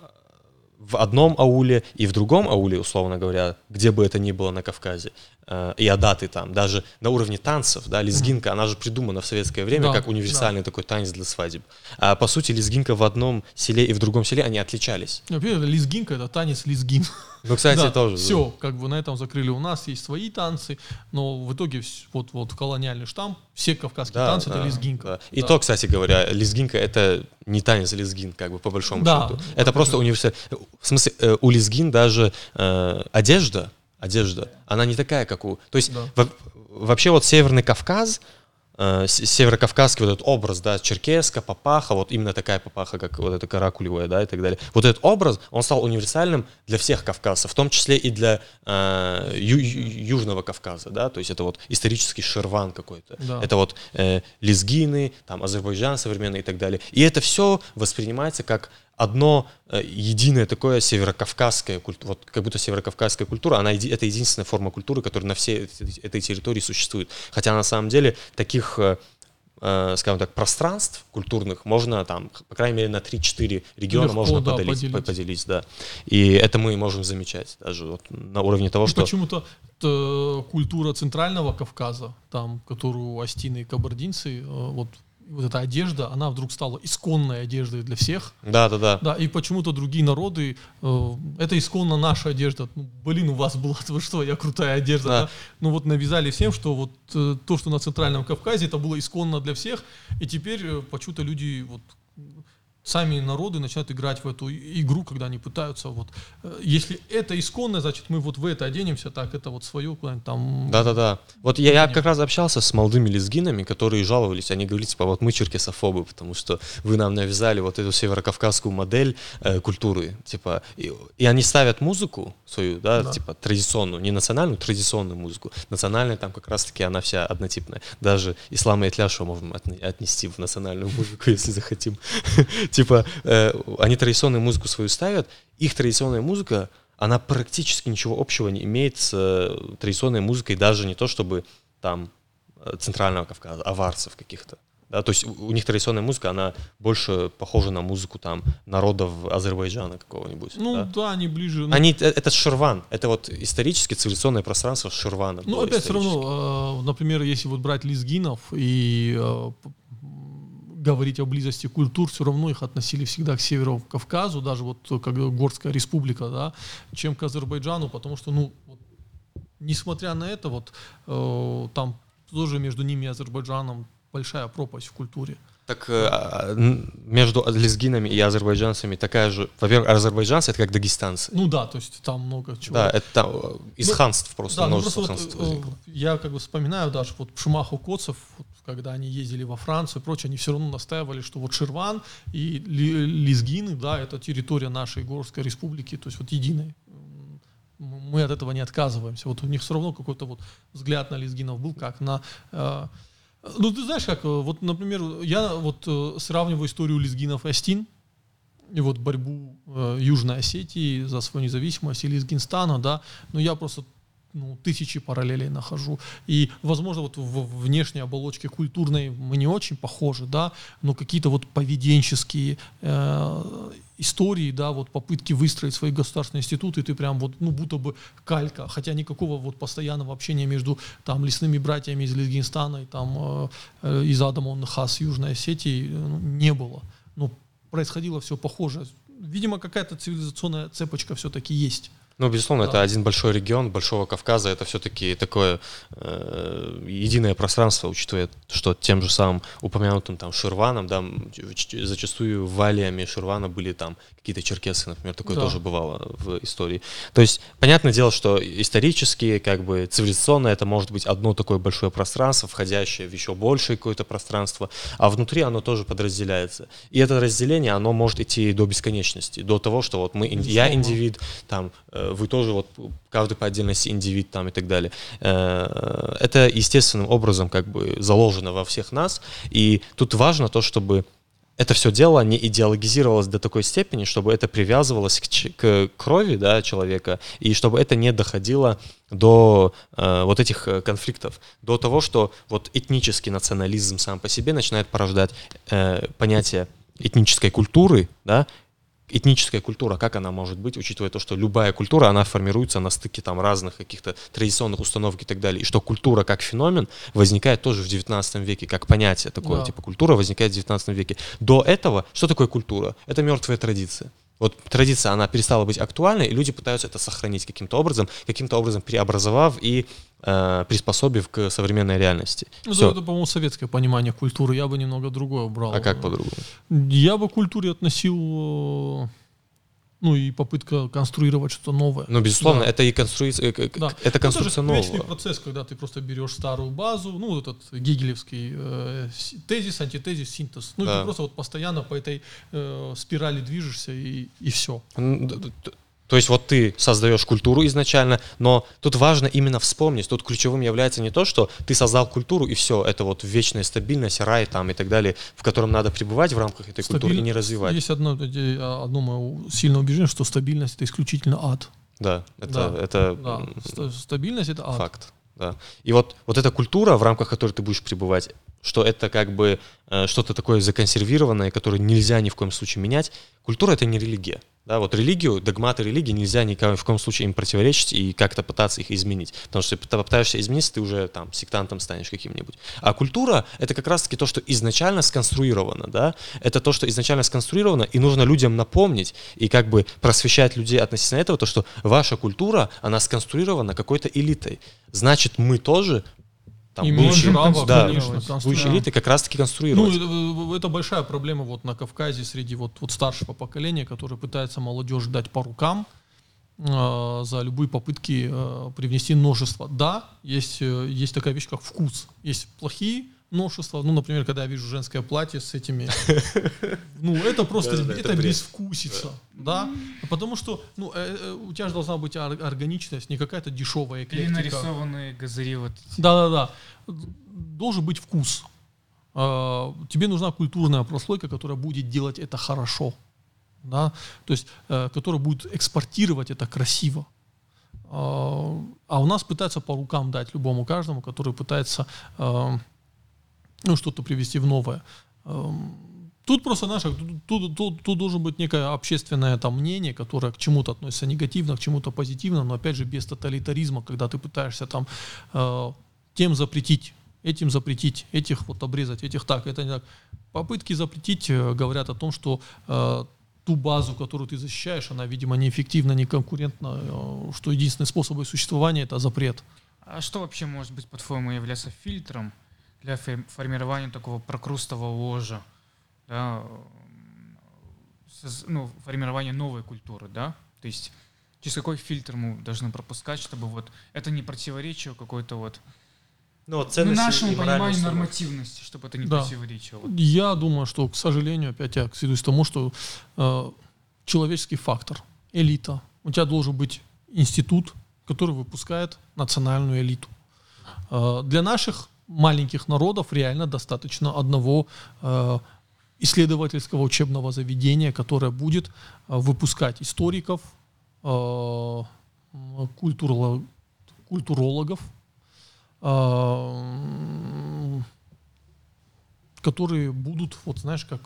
в одном ауле и в другом ауле, условно говоря, где бы это ни было на Кавказе, э, и адаты там, даже на уровне танцев, да, лезгинка, она же придумана в советское время да, как универсальный да. такой танец для свадеб. А по сути лезгинка в одном селе и в другом селе, они отличались. Например, лезгинка — это танец лезгин. Ну, кстати, да, тоже. Все, да. как бы на этом закрыли. У нас есть свои танцы, но в итоге вот, вот колониальный штамм, все кавказские да, танцы да, — это лезгинка. Да. И да. то, кстати говоря, лезгинка — это не танец лезгин, как бы по большому да, счету. Это просто универсальный... В смысле, э, у лезгин даже э, одежда, одежда, она не такая, как у... То есть да. вообще вот Северный Кавказ, э, северокавказский вот этот образ, да, черкеска, папаха, вот именно такая папаха, как вот эта каракулевая, да, и так далее. Вот этот образ, он стал универсальным для всех кавказцев, в том числе и для э, ю- Южного Кавказа, да, то есть это вот исторический шерван какой-то, да. это вот э, лезгины, там, Азербайджан современный и так далее. И это все воспринимается как одно э, единое такое северокавказское культура, вот как будто северокавказская культура, она это единственная форма культуры, которая на всей этой территории существует. Хотя на самом деле таких э, э, скажем так, пространств культурных можно там, по крайней мере, на 3-4 региона Легко, можно да, поделить, поделить. поделить, да. И это мы можем замечать даже вот на уровне того, и что... Почему-то культура Центрального Кавказа, там, которую астины и кабардинцы, вот вот эта одежда, она вдруг стала исконной одеждой для всех. Да, да, да. Да, и почему-то другие народы, э, это исконно наша одежда. Ну, блин, у вас была, вы что, я крутая одежда. Да. Да? Ну вот навязали всем, что вот э, то, что на Центральном Кавказе, это было исконно для всех, и теперь э, почему-то люди вот сами народы начинают играть в эту игру, когда они пытаются вот, э, если это исконное, значит мы вот в это оденемся, так это вот свое куда-нибудь там. Да-да-да. Вот я, я как раз общался с молодыми лезгинами, которые жаловались, они говорили, типа, вот мы черкесофобы, потому что вы нам навязали вот эту северокавказскую модель э, культуры, типа, и, и они ставят музыку свою, да, да, типа традиционную, не национальную, традиционную музыку. Национальная там как раз-таки она вся однотипная. Даже ислам и Этляшу можем отнести в национальную музыку, если захотим типа, э, они традиционную музыку свою ставят, их традиционная музыка, она практически ничего общего не имеет с э, традиционной музыкой, даже не то, чтобы там э, Центрального Кавказа, аварцев каких-то. Да, то есть у них традиционная музыка, она больше похожа на музыку там народов Азербайджана какого-нибудь. Ну да, да они ближе. Ну... Они, это Ширван, это вот исторически цивилизационное пространство Ширвана. Ну опять все равно, например, если вот брать лезгинов и говорить о близости культур, все равно их относили всегда к Северу Кавказу, даже вот как Горская республика, да, чем к Азербайджану, потому что, ну, вот, несмотря на это, вот э, там тоже между ними и Азербайджаном большая пропасть в культуре. Так э, а, между лезгинами и азербайджанцами такая же... Во-первых, азербайджанцы — это как дагестанцы. Ну да, то есть там много чего. Да, это там э, из ну, ханств просто да, ну множество ну, просто вот, Я как бы вспоминаю даже вот Шумаху Коцев, вот, когда они ездили во Францию и прочее, они все равно настаивали, что вот Ширван и Лезгины, да, это территория нашей Горской республики, то есть вот единой. Мы от этого не отказываемся. Вот у них все равно какой-то вот взгляд на Лезгинов был как на э, ну, ты знаешь, как, э, вот, например, я вот э, сравниваю историю лезгинов и Астин, и вот борьбу э, Южной Осетии за свою независимость и Лезгинстана, да, но я просто ну, тысячи параллелей нахожу. И, возможно, вот в внешней оболочке культурной мы не очень похожи, да, но какие-то вот поведенческие э, истории, да, вот попытки выстроить свои государственные институты, ты прям вот, ну, будто бы калька, хотя никакого вот постоянного общения между там лесными братьями из Лезгинстана и там э, э из Адама Хас Южной Осетии ну, не было. Но происходило все похоже. Видимо, какая-то цивилизационная цепочка все-таки есть. Ну, безусловно, да. это один большой регион Большого Кавказа, это все-таки такое э, единое пространство, учитывая, что тем же самым упомянутым там Ширваном, да, зачастую валиями Ширвана были там какие-то черкесы, например, такое да. тоже бывало в истории. То есть, понятное дело, что исторически, как бы цивилизационно это может быть одно такое большое пространство, входящее в еще большее какое-то пространство, а внутри оно тоже подразделяется. И это разделение, оно может идти до бесконечности, до того, что вот мы, я индивид, там, э, вы тоже вот каждый по отдельности индивид там и так далее. Э, это естественным образом как бы заложено во всех нас, и тут важно то, чтобы это все дело не идеологизировалось до такой степени, чтобы это привязывалось к, к крови да, человека, и чтобы это не доходило до э, вот этих э, конфликтов, до того, что вот этнический национализм сам по себе начинает порождать э, понятие этнической культуры, да, этническая культура, как она может быть, учитывая то, что любая культура, она формируется на стыке там разных каких-то традиционных установок и так далее, и что культура как феномен возникает тоже в 19 веке, как понятие такое, да. типа культура возникает в 19 веке. До этого, что такое культура? Это мертвая традиция. Вот традиция, она перестала быть актуальной, и люди пытаются это сохранить каким-то образом, каким-то образом преобразовав и э, приспособив к современной реальности. Ну, это, это, по-моему, советское понимание культуры. Я бы немного другое брал. А как по-другому? Я бы к культуре относил э, ну и попытка конструировать что-то новое. Ну, безусловно, да. это и конструиция, э, да. это конструкция ну, нового. процесс, когда ты просто берешь старую базу, ну, этот гегелевский э, тезис, антитезис, синтез. Ну, да. и ты просто вот постоянно по этой э, спирали движешься и, и все. То есть вот ты создаешь культуру изначально, но тут важно именно вспомнить, тут ключевым является не то, что ты создал культуру и все, это вот вечная стабильность, рай там и так далее, в котором надо пребывать в рамках этой Стабиль... культуры и не развивать. Есть одно, одно мое сильное убеждение, что стабильность это исключительно ад. Да, это, да, это да. стабильность это ад. Факт. Да. И вот, вот эта культура, в рамках которой ты будешь пребывать, что это как бы э, что-то такое законсервированное, которое нельзя ни в коем случае менять. Культура — это не религия. Да, вот религию, догматы религии нельзя ни в коем случае им противоречить и как-то пытаться их изменить. Потому что если ты попытаешься изменить, ты уже там сектантом станешь каким-нибудь. А культура — это как раз-таки то, что изначально сконструировано. Да? Это то, что изначально сконструировано, и нужно людям напомнить и как бы просвещать людей относительно этого, то, что ваша культура, она сконструирована какой-то элитой. Значит, мы тоже там и будущие, право, да, конечно, будущие элиты как раз-таки конструировать. Ну, это большая проблема вот на Кавказе среди вот, вот старшего поколения, которое пытается молодежь дать по рукам э, за любые попытки э, привнести множество. Да, есть, э, есть такая вещь, как вкус. Есть плохие новшества. Ну, например, когда я вижу женское платье с этими... Ну, это просто, это безвкусица. Да? Потому что, ну, э, э, у тебя же должна быть органичность, не какая-то дешевая эклектика. Или нарисованные газыри вот. Да-да-да. Должен быть вкус. А, тебе нужна культурная прослойка, которая будет делать это хорошо. Да? То есть, э, которая будет экспортировать это красиво. А, а у нас пытаются по рукам дать любому каждому, который пытается ну, что-то привести в новое. Эм, тут просто наше, тут, тут, тут должен быть некое общественное там мнение, которое к чему-то относится негативно, к чему-то позитивно, но опять же без тоталитаризма, когда ты пытаешься там э, тем запретить, этим запретить, этих вот обрезать, этих так, это не так. Попытки запретить э, говорят о том, что э, ту базу, которую ты защищаешь, она, видимо, неэффективна, не конкурентна, э, что единственный способ ее существования это запрет. А что вообще может быть, по-твоему, являться фильтром? Для формирования такого прокрустового ложа, да, ну, формирования новой культуры, да, то есть через какой фильтр мы должны пропускать, чтобы вот это не противоречило какой-то вот ну, ну, нашему пониманию нормативности, чтобы это не да. противоречило. Я думаю, что, к сожалению, опять я свидуюсь тому, что э, человеческий фактор, элита. У тебя должен быть институт, который выпускает национальную элиту. Э, для наших маленьких народов реально достаточно одного э, исследовательского учебного заведения, которое будет э, выпускать историков, э, культуролог, культурологов, э, которые будут, вот знаешь, как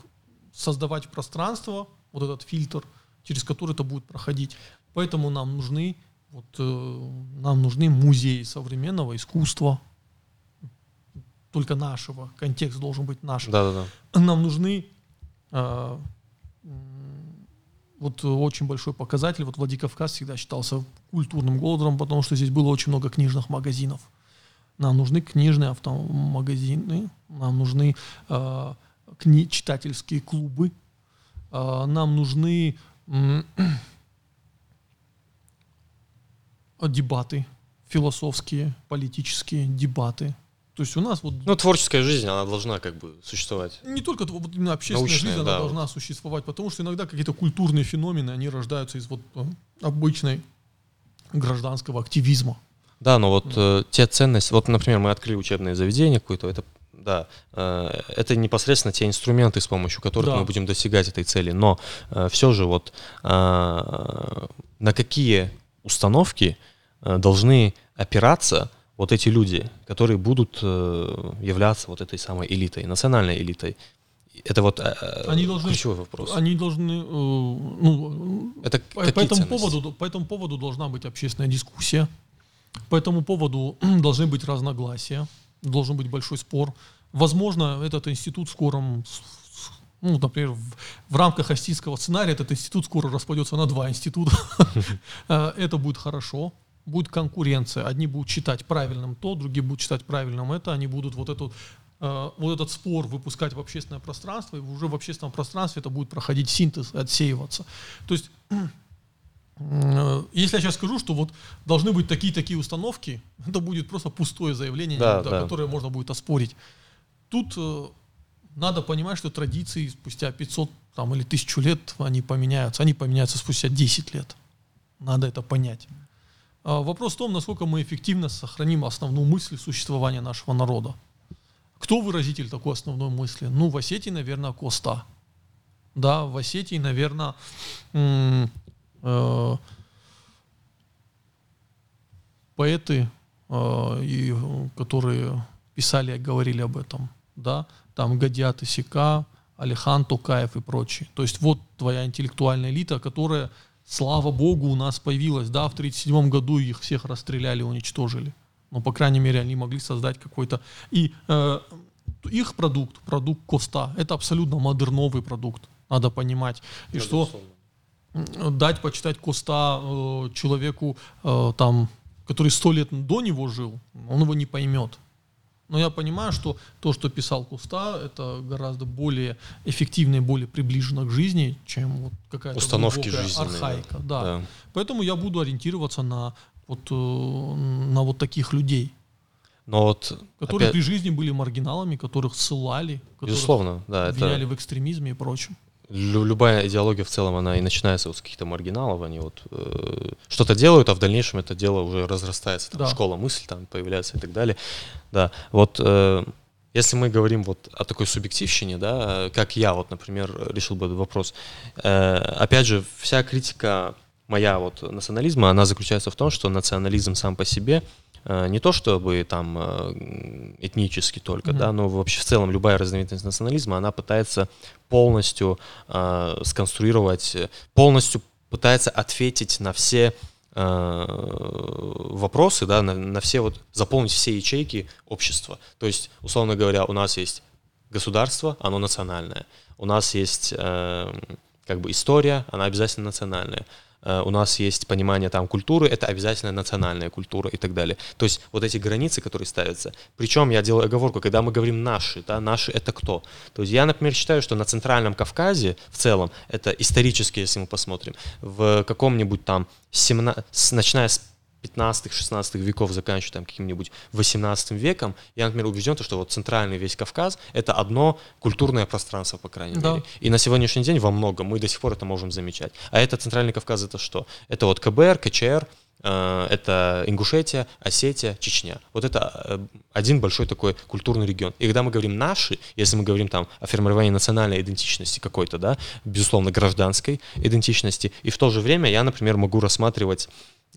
создавать пространство, вот этот фильтр, через который это будет проходить. Поэтому нам нужны, вот, э, нам нужны музеи современного искусства, только нашего, контекст должен быть наш. Да, да, да. Нам нужны э, вот очень большой показатель. Вот Владикавказ всегда считался культурным городом, потому что здесь было очень много книжных магазинов. Нам нужны книжные автомагазины, нам нужны э, кни- читательские клубы, э, нам нужны э, дебаты философские, политические дебаты. То есть у нас вот... Ну, творческая жизнь, она должна как бы существовать. Не только вот именно общественная Научная, жизнь, да, она должна существовать, потому что иногда какие-то культурные феномены, они рождаются из вот обычной гражданского активизма. Да, но вот э, те ценности, вот, например, мы открыли учебное заведение какое-то, это да, э, это непосредственно те инструменты, с помощью которых Да. мы будем достигать этой цели. Но э, все же вот э, на какие установки э, должны опираться вот эти люди, которые будут э, являться вот этой самой элитой, национальной элитой. Это вот э, Они должны- ключевой вопрос. Они должны, э, ну, Это По, по этому поводу, по этому поводу должна быть общественная дискуссия. По этому поводу должны быть разногласия, должен быть большой спор. Возможно, этот институт в скором, ну, например, в, в рамках астинского сценария этот институт скоро распадется на два института. Это будет хорошо. Будет конкуренция. Одни будут читать правильным то, другие будут читать правильным это. Они будут вот эту э, вот этот спор выпускать в общественное пространство, и уже в общественном пространстве это будет проходить синтез, отсеиваться. То есть Э, Если я сейчас скажу, что вот должны быть такие-такие установки, это будет просто пустое заявление, Да, да, да. которое можно будет оспорить. Тут э, надо понимать, что традиции спустя 500 там, или 1000 лет они поменяются. Они поменяются спустя 10 лет. Надо это понять. А вопрос в том, насколько мы эффективно сохраним основную мысль существования нашего народа. Кто выразитель такой основной мысли? Ну, в Осетии, наверное, Коста. Да, в Осетии, наверное, э, поэты, э, и, которые писали, говорили об этом, да, там Гадиат Исика, Алихан Токаев и прочие. То есть вот твоя интеллектуальная элита, которая, слава богу, у нас появилась, да, в 1937 году их всех расстреляли, уничтожили. Но, по крайней мере, они могли создать какой-то... И э, их продукт, продукт Коста, это абсолютно модерновый продукт, надо понимать. И Да, что безусловно. дать почитать Коста э, человеку, э, там, который сто лет до него жил, он его не поймет. Но я понимаю, что то, что писал Куста, это гораздо более эффективно и более приближено к жизни, чем вот какая-то Установки жизненные. архаика. Да. Да. Поэтому я буду ориентироваться на вот, э, на вот таких людей, Но вот которые опять- при жизни были маргиналами, которых ссылали, которых безусловно, да, это обвиняли в экстремизме и прочем. Лю- любая идеология в целом, она и начинается вот с каких-то маргиналов, они вот э, что-то делают, а в дальнейшем это дело уже разрастается, там, Да. школа мысль там появляется и так далее. Да, вот э, если мы говорим вот о такой субъективщине, да, как я вот, например, решил бы этот вопрос, э, опять же, вся критика моя вот национализма, она заключается в том, что национализм сам по себе не то чтобы там э, этнически только, Мгм. да, но вообще в целом любая разновидность национализма, она пытается полностью э, сконструировать, э, полностью пытается ответить на все э, вопросы, да, на, на все вот, заполнить все ячейки общества. То есть, условно говоря, у нас есть государство, оно национальное. У нас есть э, как бы история, она обязательно национальная. Э, у нас есть понимание там культуры, это обязательно национальная культура и так далее. То есть вот эти границы, которые ставятся. Причем я делаю оговорку, когда мы говорим наши, да, наши это кто? То есть я, например, считаю, что на Центральном Кавказе в целом, это исторически, если мы посмотрим, в каком-нибудь там, 17, с- начиная с 15-16 веков, заканчивая там каким-нибудь 18 веком, я, например, убежден, то, что вот центральный весь Кавказ — это одно культурное пространство, по крайней Да. мере. И на сегодняшний день во многом мы до сих пор это можем замечать. А это центральный Кавказ — это что? Это вот КБР, КЧР, э, это Ингушетия, Осетия, Чечня. Вот это э, один большой такой культурный регион. И когда мы говорим «наши», если мы говорим там о формировании национальной идентичности какой-то, да, безусловно, гражданской идентичности, и в то же время я, например, могу рассматривать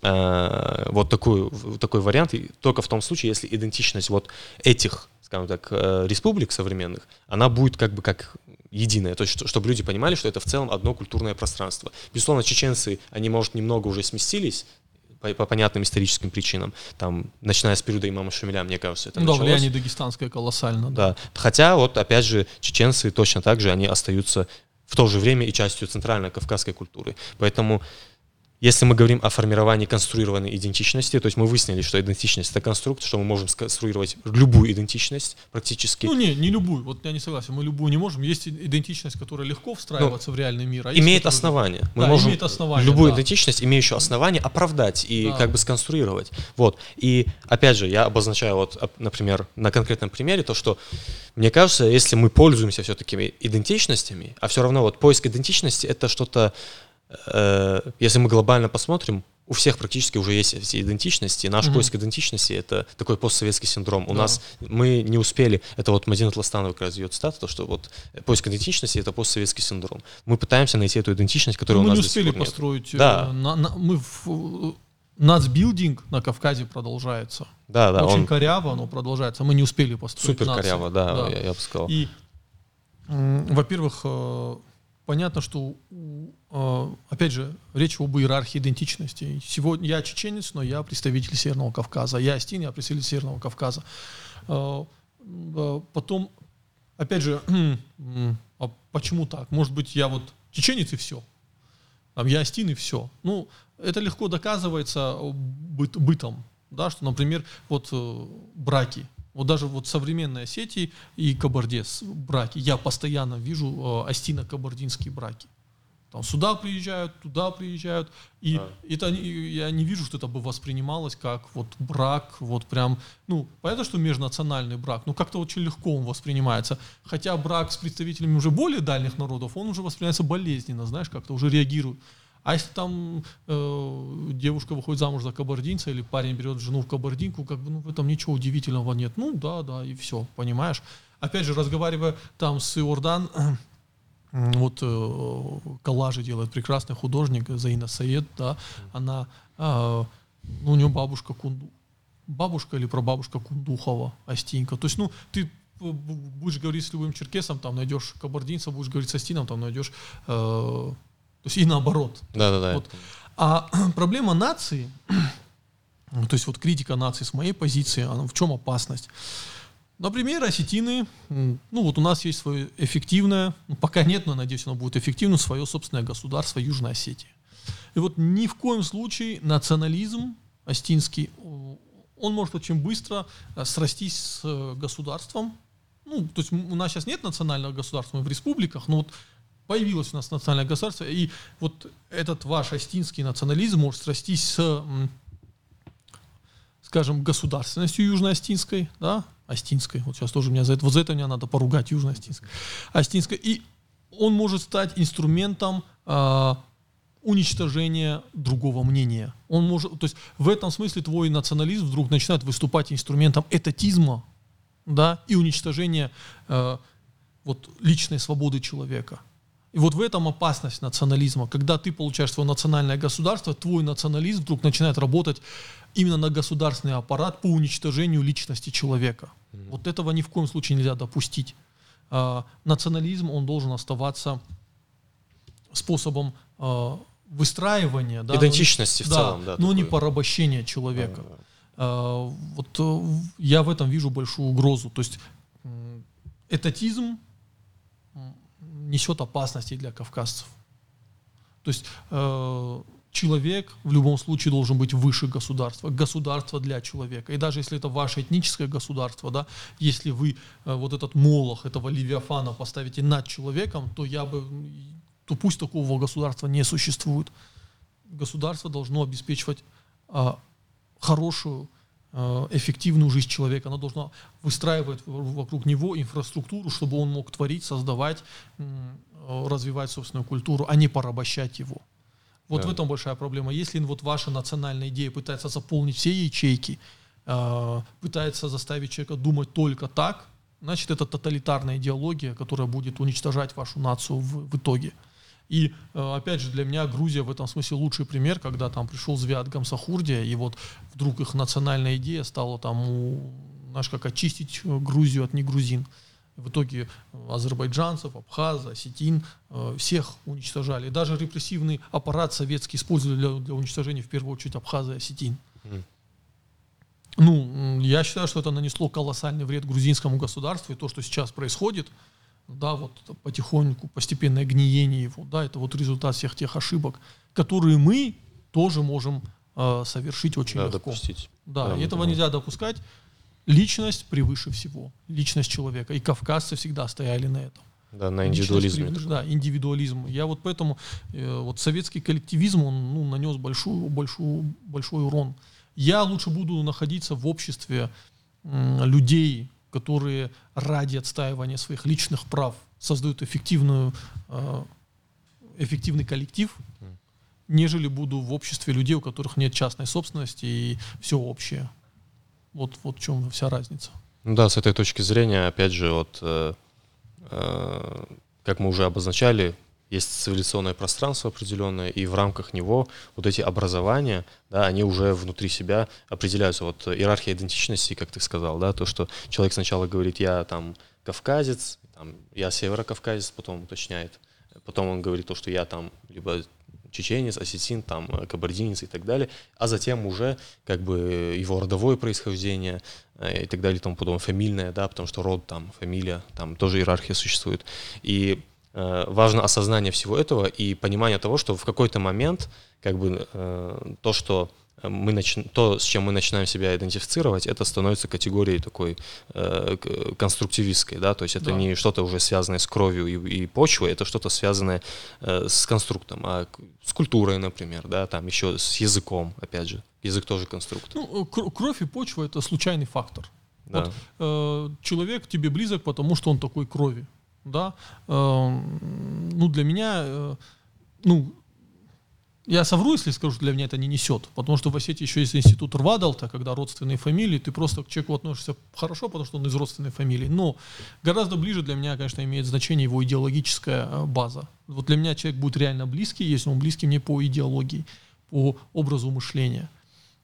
вот такую, такой вариант и только в том случае, если идентичность вот этих, скажем так, э, республик современных, она будет как бы как единая, то есть что- чтобы люди понимали, что это в целом одно культурное пространство. Безусловно, чеченцы, они, может, немного уже сместились, по, по понятным историческим причинам, там, начиная с периода имама Шамиля, мне кажется, это Ну да, началось. влияние дагестанское колоссально. Да. Да. Хотя, вот, опять же, чеченцы точно так же, они остаются в то же время и частью центральной кавказской культуры. Поэтому если мы говорим о формировании конструированной идентичности, то есть мы выяснили, что идентичность это конструкт, что мы можем сконструировать любую идентичность практически. Ну не, не любую, вот я не согласен, мы любую не можем. Есть идентичность, которая легко встраиваться ну, в реальный мир. А имеет которая... основание. Мы да, можем имеет основание, любую да. идентичность, имеющую основание, оправдать и да. как бы сконструировать. Вот. И опять же, я обозначаю вот, например, на конкретном примере то, что мне кажется, если мы пользуемся все-таки идентичностями, а все равно вот поиск идентичности это что-то если мы глобально посмотрим, у всех практически уже есть все идентичности. Наш mm-hmm. поиск идентичности — это такой постсоветский синдром. У да. нас мы не успели, это вот Мадина Тластанова как раз ее цитата, то, что вот поиск идентичности — это постсоветский синдром. Мы пытаемся найти эту идентичность, которая мы у нас не успели построить. Нет. Да. Э, на, на, мы в, нацбилдинг на Кавказе продолжается. Да, да. Очень он... коряво, но продолжается. Мы не успели построить Супер коряво, да, да. Я, я бы сказал. И, во-первых, э, понятно, что, а, опять же, речь об иерархии идентичности. Сегодня я чеченец, но я представитель Северного Кавказа. Я Астин, я представитель Северного Кавказа. А, а, потом, опять же, а почему так? Может быть, я вот чеченец и все. Там я Астин и все. Ну, это легко доказывается быт, бытом. Да, что, например, вот э, браки вот даже вот современные Осетии и Кабардес браки, я постоянно вижу э, остино-кабардинские браки. Там сюда приезжают, туда приезжают, и а. это я не вижу, что это бы воспринималось как вот брак, вот прям, ну, понятно, что межнациональный брак, но как-то очень легко он воспринимается. Хотя брак с представителями уже более дальних народов, он уже воспринимается болезненно, знаешь, как-то уже реагирует. А если там э, девушка выходит замуж за кабардинца или парень берет жену в кабардинку, как бы ну, в этом ничего удивительного нет. Ну да, да, и все, понимаешь. Опять же, разговаривая там с Иордан, вот э, коллажи делает прекрасный художник Заина Саед, да, она, э, ну, у нее бабушка Кунду, бабушка или прабабушка Кундухова, Астинка. То есть, ну, ты будешь говорить с любым черкесом, там найдешь кабардинца, будешь говорить с Астином, там найдешь э, то есть и наоборот. Да, да, да. Вот. А проблема нации, то есть вот критика нации с моей позиции, она в чем опасность? Например, осетины, ну вот у нас есть свое эффективное, ну, пока нет, но надеюсь, оно будет эффективно, свое собственное государство Южной Осетии. И вот ни в коем случае национализм остинский, он может очень быстро э, срастись с э, государством. Ну, то есть у нас сейчас нет национального государства, мы в республиках, но вот появилось у нас национальное государство, и вот этот ваш астинский национализм может срастись с, скажем, государственностью южно-астинской, да, астинской, вот сейчас тоже меня за это, вот за это мне надо поругать южно-астинской, астинской, и он может стать инструментом э, уничтожения другого мнения. Он может, то есть в этом смысле твой национализм вдруг начинает выступать инструментом этатизма, да, и уничтожения э, вот личной свободы человека. И вот в этом опасность национализма. Когда ты получаешь свое национальное государство, твой национализм вдруг начинает работать именно на государственный аппарат по уничтожению личности человека. Mm-hmm. Вот этого ни в коем случае нельзя допустить. А, национализм, он должен оставаться способом а, выстраивания. Да, Идентичности но, в целом, да. Но такой. не порабощения человека. Mm-hmm. А, вот э, я в этом вижу большую угрозу. То есть этатизм несет опасности для кавказцев. То есть э, человек в любом случае должен быть выше государства, государство для человека. И даже если это ваше этническое государство, да, если вы э, вот этот молох этого левиафана поставите над человеком, то я бы, то пусть такого государства не существует. Государство должно обеспечивать э, хорошую эффективную жизнь человека, она должна выстраивать вокруг него инфраструктуру, чтобы он мог творить, создавать, э, развивать собственную культуру, а не порабощать его. Вот да. в этом большая проблема. Если вот ваша национальная идея пытается заполнить все ячейки, э, пытается заставить человека думать только так, значит это тоталитарная идеология, которая будет уничтожать вашу нацию в, в итоге. И э, опять же, для меня Грузия в этом смысле лучший пример, когда там пришел Звят Гамсахурдия, и вот вдруг их национальная идея стала там, знаешь, как очистить э, Грузию от негрузин. В итоге э, азербайджанцев, абхаза, осетин, всех уничтожали. Даже репрессивный аппарат советский использовали для, для уничтожения в первую очередь абхаза и осетин. Ну, я считаю, что это нанесло колоссальный вред грузинскому государству, и то, что сейчас происходит, да, вот потихоньку, постепенное гниение его, да, это вот результат всех тех ошибок, которые мы тоже можем э, совершить очень Да, легко. допустить. Да, Да, этого да. нельзя допускать. Личность превыше всего, личность человека. И кавказцы всегда стояли на этом. Да, на Личность индивидуализме. превыше- Да, индивидуализм. Я вот поэтому, э, вот советский коллективизм, он ну, нанес большую, большую, большой урон. Я лучше буду находиться в обществе м, людей, которые ради отстаивания своих личных прав создают эффективную, э, эффективный коллектив, нежели буду в обществе людей, у которых нет частной собственности и все общее. Вот, вот в чем вся разница. Ну да, с этой точки зрения, опять же, вот, э, э, как мы уже обозначали, есть цивилизационное пространство определенное, и в рамках него вот эти образования, да, они уже внутри себя определяются. Вот иерархия идентичности, как ты сказал, да, то, что человек сначала говорит, я там кавказец, там, я северокавказец, потом уточняет, потом он говорит то, что я там либо чеченец, осетин, там, кабардинец и так далее, а затем уже как бы его родовое происхождение э, и так далее и тому подобное, фамильное, да, потому что род, там, фамилия, там тоже иерархия существует. И важно осознание всего этого и понимание того, что в какой-то момент как бы э, то, что мы нач... то, с чем мы начинаем себя идентифицировать, это становится категорией такой э, конструктивистской, да, то есть это Да. не что-то уже связанное с кровью и, и почвой, это что-то связанное э, с конструктом, а с культурой, например, да, там еще с языком, опять же, язык тоже конструкт, Ну, э, кр- кровь и почва это случайный фактор. да. Вот, э, человек тебе близок, потому что он такой крови. Да? Э, ну, для меня, э, ну, я совру, если скажу, что для меня это не несет. Потому что в Осетии еще есть институт Рвадалта, когда родственные фамилии, ты просто к человеку относишься хорошо, потому что он из родственной фамилии. Но гораздо ближе для меня, конечно, имеет значение его идеологическая э, база. Вот для меня человек будет реально близкий, если он близкий мне по идеологии, по образу мышления.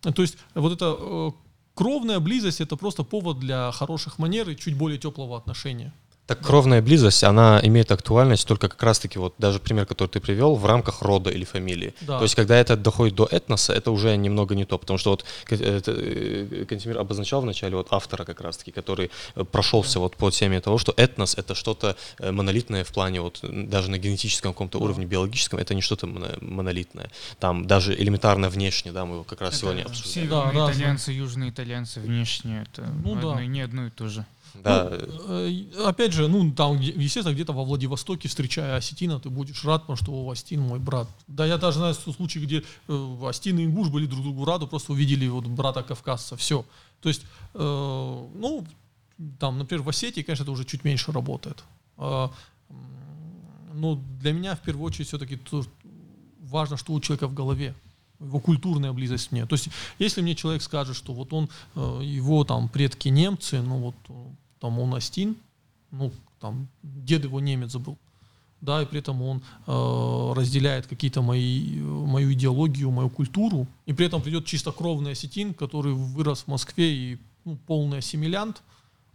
То есть вот эта кровная близость это просто повод для хороших манер и чуть более теплого отношения. Так кровная близость, она имеет актуальность только как раз-таки, вот даже пример, который ты привел, в рамках рода или фамилии. Да. То есть, когда это доходит до этноса, это уже немного не то, потому что вот это, э, Кантемир обозначал вначале вот автора как раз-таки, который э, прошелся вот по теме того, что этнос — это что-то э, монолитное в плане вот даже на генетическом каком-то Да. уровне биологическом, это не что-то моно- монолитное. Там даже элементарно внешне, да, мы его как раз Это сегодня обсуждали. Северные Да, итальянцы, южные итальянцы внешне это Ну да. одно, не одно и то же. Да, Ну, э, опять же, ну там, естественно, где-то во Владивостоке, встречая осетина, ты будешь рад, потому что «О, Остин мой брат. Да, я даже знаю случаи, где э, Остин и Ингуш были друг другу рады, просто увидели вот брата кавказца, все. То есть, э, ну, там, например, в Осетии, конечно, это уже чуть меньше работает. М, но для меня в первую очередь все-таки важно, что у человека в голове его культурная близость мне. То есть, если мне человек скажет, что вот он, э, его там предки немцы, ну вот э, там он Астин, ну там дед его немец был, да, и при этом он э, разделяет какие-то мои, мою идеологию, мою культуру, и при этом придет чистокровный осетин, который вырос в Москве и ну, полный ассимилянт,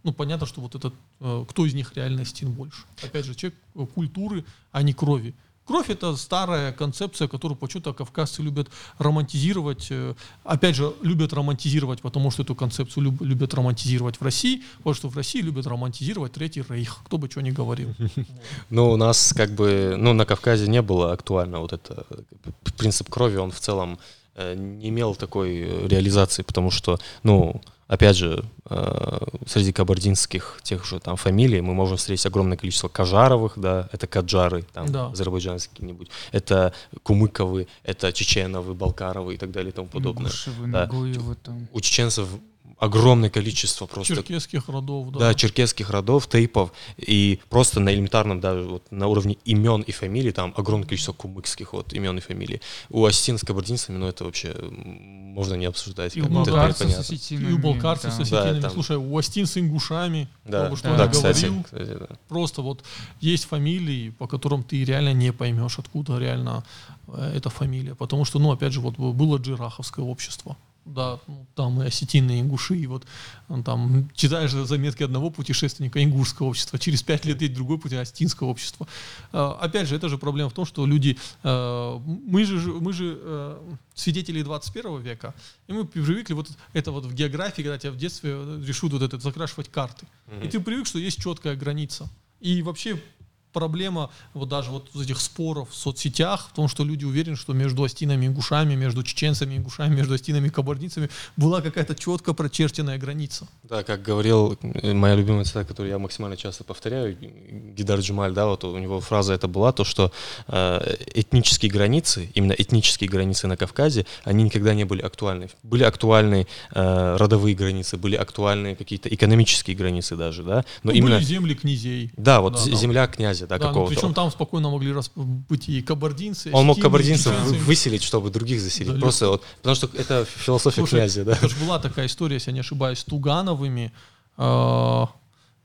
ну, понятно, что вот этот, э, кто из них реально осетин больше. Опять же, человек э, культуры, а не крови. Кровь это старая концепция, которую почему-то кавказцы любят романтизировать. э, Опять же, любят романтизировать, потому что эту концепцию люб- любят романтизировать в России, потому что в России любят романтизировать Третий Рейх, кто бы что ни говорил. Ну, у нас как бы, ну, на Кавказе не было актуально вот это, принцип крови, он в целом э, не имел такой э, реализации, потому что, ну, опять же, э, среди кабардинских тех же там фамилий мы можем встретить огромное количество кажаровых, да, это каджары, там, Да. азербайджанские какие-нибудь, это кумыковы, это чеченовы, балкаровы и так далее и тому подобное. Ингушевы, Да. Нагоевы там. У чеченцев огромное количество просто Черкесских родов, да. да, черкесских родов, тейпов, и просто на элементарном, даже вот на уровне имен и фамилий, там огромное количество кумыкских вот имен и фамилий. У осетин с кабардинцами, ну это вообще можно не обсуждать. И у балкарцев с непонятно. И осетинами. у балкарцев с да. осетинами. там- Слушай, у Астин с ингушами, Да, бы что да, да, кстати, говорил. кстати, да. Просто вот есть фамилии, по которым ты реально не поймешь, откуда реально э, эта фамилия. Потому что, ну, опять же, вот было джираховское общество. Да, ну, там и осетины, и ингуши, и вот ну, там читаешь заметки одного путешественника ингушского общества, через пять лет есть другой путь астинского общества. А, опять же, это же проблема в том, что люди, э, мы же, мы же э, свидетели 21 века, и мы привыкли вот это вот в географии, когда тебя в детстве решут вот это закрашивать карты. И ты привык, что есть четкая граница. И вообще проблема вот даже вот этих споров в соцсетях, в том, что люди уверены, что между астинами и ингушами, между чеченцами и ингушами, между астинами и кабардинцами была какая-то четко прочерченная граница. Да, как говорил э, моя любимая цитата, которую я максимально часто повторяю, Гидар Джумаль, да, вот у него фраза это была, то, что э, этнические границы, именно этнические границы на Кавказе, они никогда не были актуальны. Были актуальны э, родовые границы, были актуальны какие-то экономические границы даже, да, но ну, именно... Были земли князей. Да, вот да, земля князя, да, да ну, какого-то. причем там спокойно могли быть и кабардинцы. Он мог кабардинцев выселить, чтобы других заселить. Да, Просто вот, потому что это философия Слушай, князя, да. Это же была такая история, если я не ошибаюсь, с Тугановыми. Э,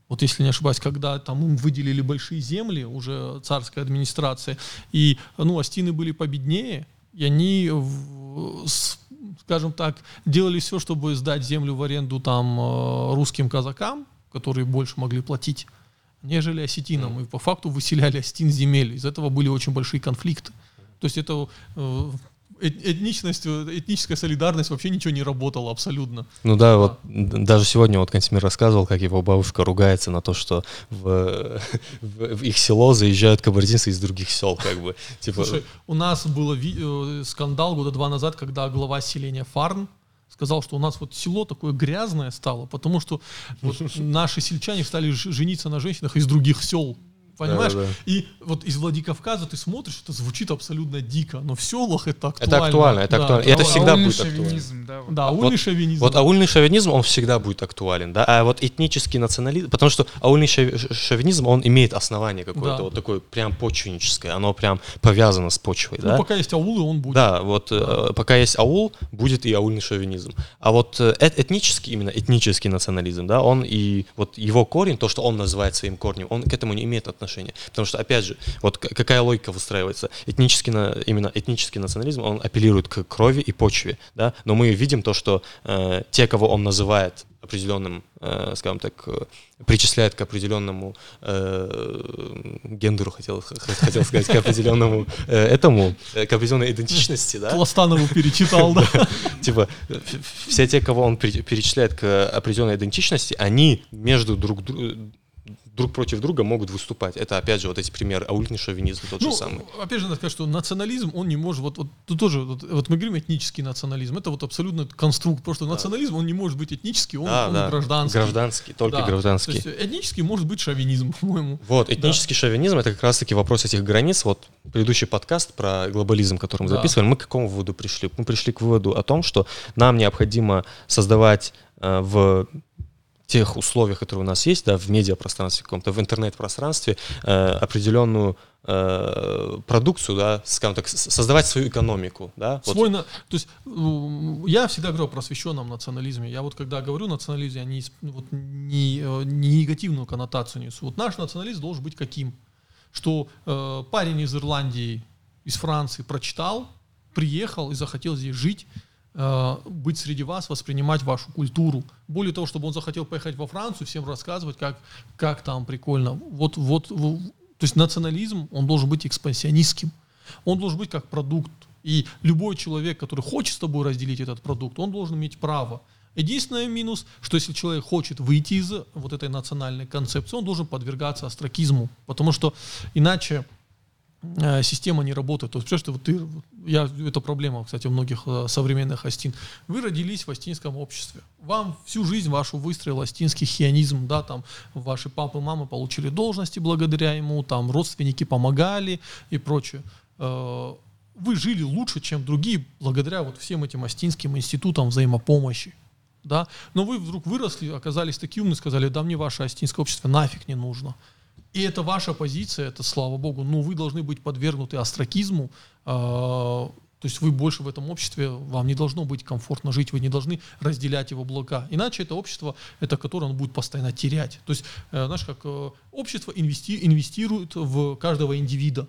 вот если не ошибаюсь, когда там им выделили большие земли, уже царская администрация, и, ну, Астины были победнее, и они, скажем так, делали все, чтобы сдать землю в аренду там э, русским казакам, которые больше могли платить нежели осетинам. И по факту выселяли осетин земель. Из этого были очень большие конфликты. То есть это э, этничность, этническая солидарность вообще ничего не работала абсолютно. Ну да, а. вот даже сегодня вот Кантимир рассказывал, как его бабушка ругается на то, что в, в, в их село заезжают кабардинцы из других сел, как бы. Типа... Слушай, у нас был э, скандал года два назад, когда глава селения Фарн сказал, что у нас вот село такое грязное стало, потому что вот наши сельчане стали жениться на женщинах из других сел. Понимаешь? Да, да. И вот из Владикавказа ты смотришь, это звучит абсолютно дико, но в селах это актуально. Это актуально, это да, актуально. Это всегда будет актуально. Да, вот. да аульный вот, шовинизм. Вот аульный шовинизм, он всегда будет актуален, да, а вот этнический национализм, потому что аульный шовинизм, он имеет основание какое-то, да. вот такое прям почвенническое, оно прям повязано с почвой, ну, да. пока есть аулы, он будет. Да, вот да. Э, пока есть аул, будет и аульный шовинизм. А вот э, этнический, именно этнический национализм, да, он и вот его корень, то, что он называет своим корнем, он к этому не имеет отношения. Потому что, опять же, вот какая логика выстраивается? Этнический, именно этнический национализм, он апеллирует к крови и почве, да, но мы видим то, что э, те, кого он называет определенным, э, скажем так, э, причисляет к определенному э, гендеру, хотел, хотел сказать, к определенному э, этому, э, к определенной идентичности, да? Пластанову перечитал, да? Типа, все те, кого он перечисляет к определенной идентичности, они между друг другом друг против друга могут выступать. Это, опять же, вот эти примеры, аультный шовинизм тот ну, же самый. Опять же, надо сказать, что национализм, он не может, вот, вот тут тоже, вот, вот мы говорим этнический национализм, это вот абсолютно конструкт, потому что да. национализм, он не может быть этнический, он, да, он да. гражданский. Гражданский, только да. гражданский. То есть этнический может быть шовинизм, по-моему. Вот, этнический да. шовинизм, это как раз-таки вопрос этих границ, вот предыдущий подкаст про глобализм, который мы да. записывали, мы к какому выводу пришли? Мы пришли к выводу о том, что нам необходимо создавать э, в тех условиях, которые у нас есть, да, в медиапространстве каком-то, в интернет-пространстве, э, определенную э, продукцию, да, скажем так, создавать свою экономику, да. Свой, вот. на, то есть я всегда говорю о просвещенном национализме. Я вот когда говорю национализм, я не, вот, не, э, не негативную коннотацию несу. Вот наш национализм должен быть каким? Что э, парень из Ирландии, из Франции прочитал, приехал и захотел здесь жить, быть среди вас, воспринимать вашу культуру. Более того, чтобы он захотел поехать во Францию, всем рассказывать, как, как там прикольно. Вот, вот, то есть национализм, он должен быть экспансионистским. Он должен быть как продукт. И любой человек, который хочет с тобой разделить этот продукт, он должен иметь право. Единственный минус, что если человек хочет выйти из вот этой национальной концепции, он должен подвергаться астракизму, потому что иначе Э, система не работает. То есть, что вот ты, я, это проблема, кстати, у многих э, современных астин. Вы родились в астинском обществе. Вам всю жизнь вашу выстроил астинский хионизм, да, там ваши папы мамы получили должности благодаря ему, там родственники помогали и прочее. Э, вы жили лучше, чем другие, благодаря вот всем этим астинским институтам взаимопомощи. Да? Но вы вдруг выросли, оказались такие умные, сказали, да мне ваше астинское общество нафиг не нужно. И это ваша позиция, это слава богу, но вы должны быть подвергнуты астракизму, э, то есть вы больше в этом обществе, вам не должно быть комфортно жить, вы не должны разделять его блага. Иначе это общество, это которое он будет постоянно терять. То есть, э, знаешь, как э, общество инвести, инвестирует в каждого индивида,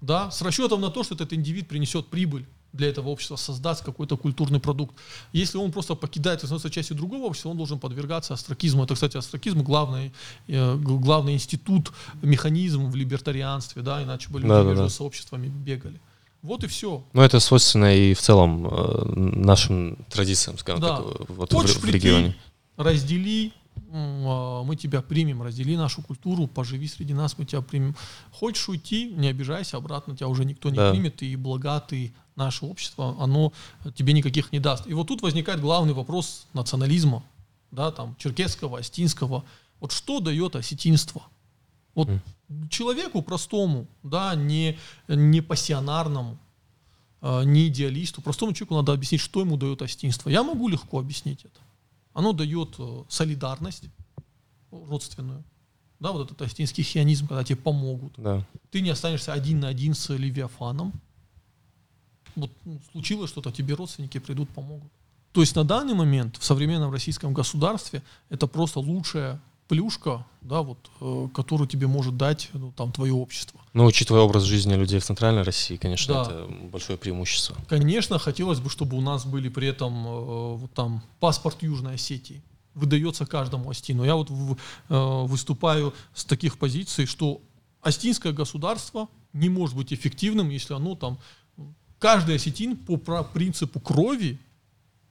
да, с расчетом на то, что этот индивид принесет прибыль для этого общества создаст какой-то культурный продукт. Если он просто покидает и становится частью другого общества, он должен подвергаться астракизму. Это, кстати, астракизм главный, э, главный институт, механизм в либертарианстве, да, иначе бы люди да, между да. сообществами бегали. Вот и все. Ну, это свойственно и в целом э, нашим традициям, скажем да. так, вот Хочешь в, в регионе. Прийти, раздели, мы тебя примем, раздели нашу культуру, поживи среди нас, мы тебя примем. Хочешь уйти, не обижайся, обратно тебя уже никто не Да. примет, и блага ты, наше общество, оно тебе никаких не даст. И вот тут возникает главный вопрос национализма, да, там, черкесского, остинского. Вот что дает осетинство? Вот человеку простому, да, не, не пассионарному, э, не идеалисту, простому человеку надо объяснить, что ему дает остинство. Я могу легко объяснить это. Оно дает э, солидарность родственную. Да, вот этот остинский хионизм, когда тебе помогут. Да. Ты не останешься один на один с Левиафаном. Вот ну, случилось что-то, тебе родственники придут, помогут. То есть на данный момент в современном российском государстве это просто лучшая плюшка, да, вот, э, которую тебе может дать ну, там твое общество. Но учитывая образ жизни людей в Центральной России, конечно, Да. это большое преимущество. Конечно, хотелось бы, чтобы у нас были при этом э, вот там паспорт Южной Осетии. Выдается каждому Остину. Я вот в- э, выступаю с таких позиций, что Остинское государство не может быть эффективным, если оно там... Каждый осетин по принципу крови,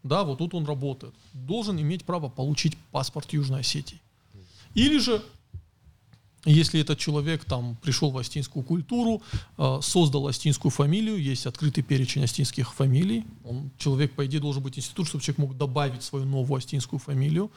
да, вот тут он работает, должен иметь право получить паспорт Южной Осетии. Или же если этот человек там пришел в астинскую культуру, э, создал астинскую фамилию, есть открытый перечень астинских фамилий, он, человек, по идее, должен быть институт, чтобы человек мог добавить свою новую астинскую фамилию,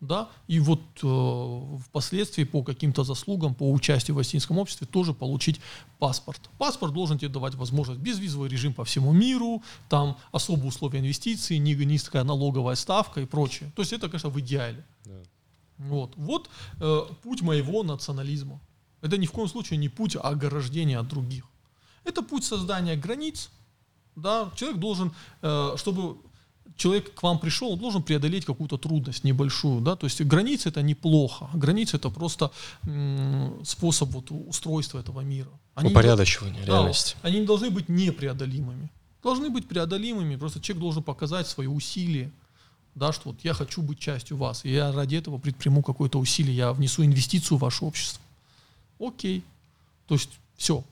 да, и вот э, впоследствии по каким-то заслугам, по участию в астинском обществе тоже получить паспорт. Паспорт должен тебе давать возможность безвизовый режим по всему миру, там особые условия инвестиций, ни- низкая налоговая ставка и прочее. То есть это, конечно, в идеале. Вот, вот э, путь моего национализма. Это ни в коем случае не путь ограждения от других. Это путь создания границ. Да, человек должен, э, чтобы человек к вам пришел, он должен преодолеть какую-то трудность небольшую. Да? То есть границы это неплохо. Границы это просто м, способ вот, устройства этого мира. Они не Упорядочивание да, реальности. они не должны быть непреодолимыми. Должны быть преодолимыми. Просто человек должен показать свои усилия. Да, что вот я хочу быть частью вас, и я ради этого предприму какое-то усилие, я внесу инвестицию в ваше общество. Окей. То есть все.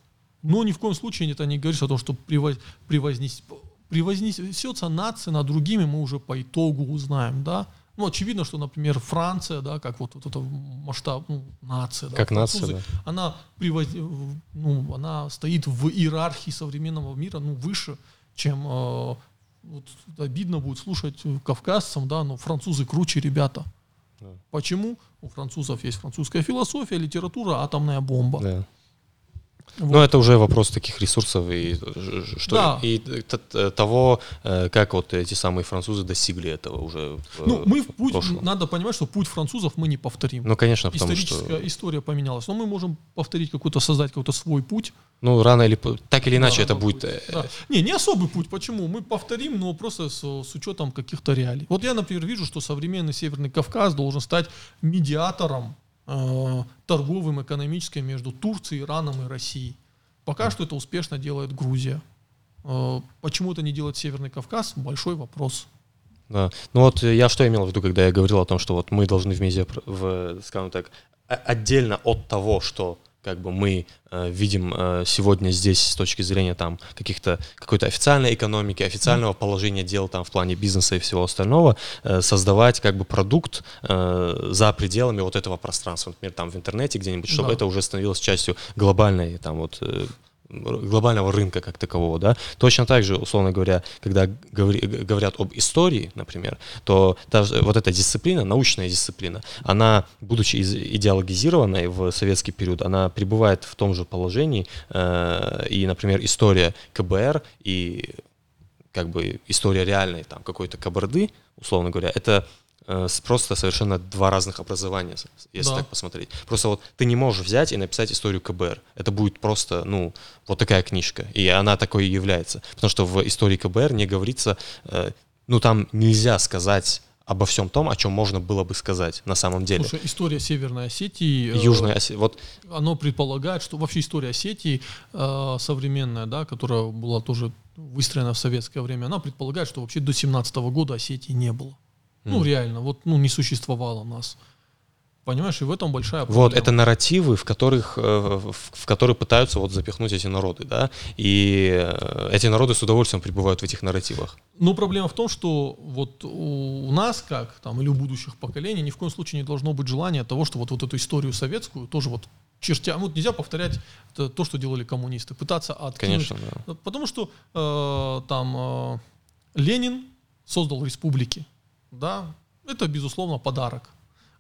Но ни в коем случае это не говорится о том, что превоз, превознес, превознесется нация над другими, мы уже по итогу узнаем, да. Ну, очевидно, что, например, Франция, да, как вот, вот это масштаб, ну, нация, да, Как нация, французы, она, превоз- ну, она стоит в иерархии современного мира, ну, выше, чем э, вот обидно будет слушать э, кавказцам, да, но французы круче ребята. Да. Почему? У французов есть французская философия, литература, атомная бомба. Да. Вот. Ну, это уже вопрос таких ресурсов и что Да. и того, э, как вот эти самые французы достигли этого уже. Ну, мы в путь, прошлом. надо понимать, что путь французов мы не повторим. Ну, конечно, потому Историческая что, история поменялась. Но мы можем повторить какой-то, создать какой-то свой путь. ну, рано или так или иначе Да, это будет. путь. э, Да. Не, не особый путь. Почему? Мы повторим, но просто с, с учетом каких-то реалий. Вот я, например, вижу, что современный Северный Кавказ должен стать медиатором торговым, экономическим между Турцией, Ираном и Россией. Пока что это успешно делает Грузия. Э, почему это не делает Северный Кавказ? Большой вопрос. Да. Ну вот э, я что имел в виду, когда я говорил о том, что вот мы должны в медиа, в, скажем так, отдельно от того, что как бы мы э, видим э, сегодня здесь с точки зрения там каких-то какой-то официальной экономики, официального положения дел там в плане бизнеса и всего остального, э, создавать как бы продукт э, за пределами вот этого пространства, например, там в интернете где-нибудь, чтобы Да. это уже становилось частью глобальной там вот э, глобального рынка как такового, да. Точно так же, условно говоря, когда говорят об истории, например, то даже вот эта дисциплина, научная дисциплина, она, будучи из- идеологизированной в советский период, она пребывает в том же положении, э, и, например, история КБР и как бы история реальной там какой-то кабарды, условно говоря, это просто совершенно два разных образования, если Да. так посмотреть. Просто вот ты не можешь взять и написать историю КБР. Это будет просто, ну, вот такая книжка. И она такой и является. Потому что в истории КБР не говорится, э, ну, там нельзя сказать обо всем том, о чем можно было бы сказать на самом деле. Слушай, история Северной Осетии... э, Южная Осе- вот оно предполагает, что вообще история Осетии э, современная, да, которая была тоже выстроена в советское время, она предполагает, что вообще до 17 года Осетии не было. Ну, реально, вот ну, не существовало нас. Понимаешь, и в этом большая проблема. Вот, это нарративы, в которых, э, в которые пытаются вот запихнуть эти народы, да, и э, эти народы с удовольствием пребывают в этих нарративах. Ну, проблема в том, что вот у нас, как там, или у будущих поколений, ни в коем случае не должно быть желания того, что вот, вот эту историю советскую тоже вот чертя, вот нельзя повторять то, то, что делали коммунисты, пытаться откинуть. Конечно, да. Потому что э, там э, Ленин создал республики, да, это, безусловно, подарок.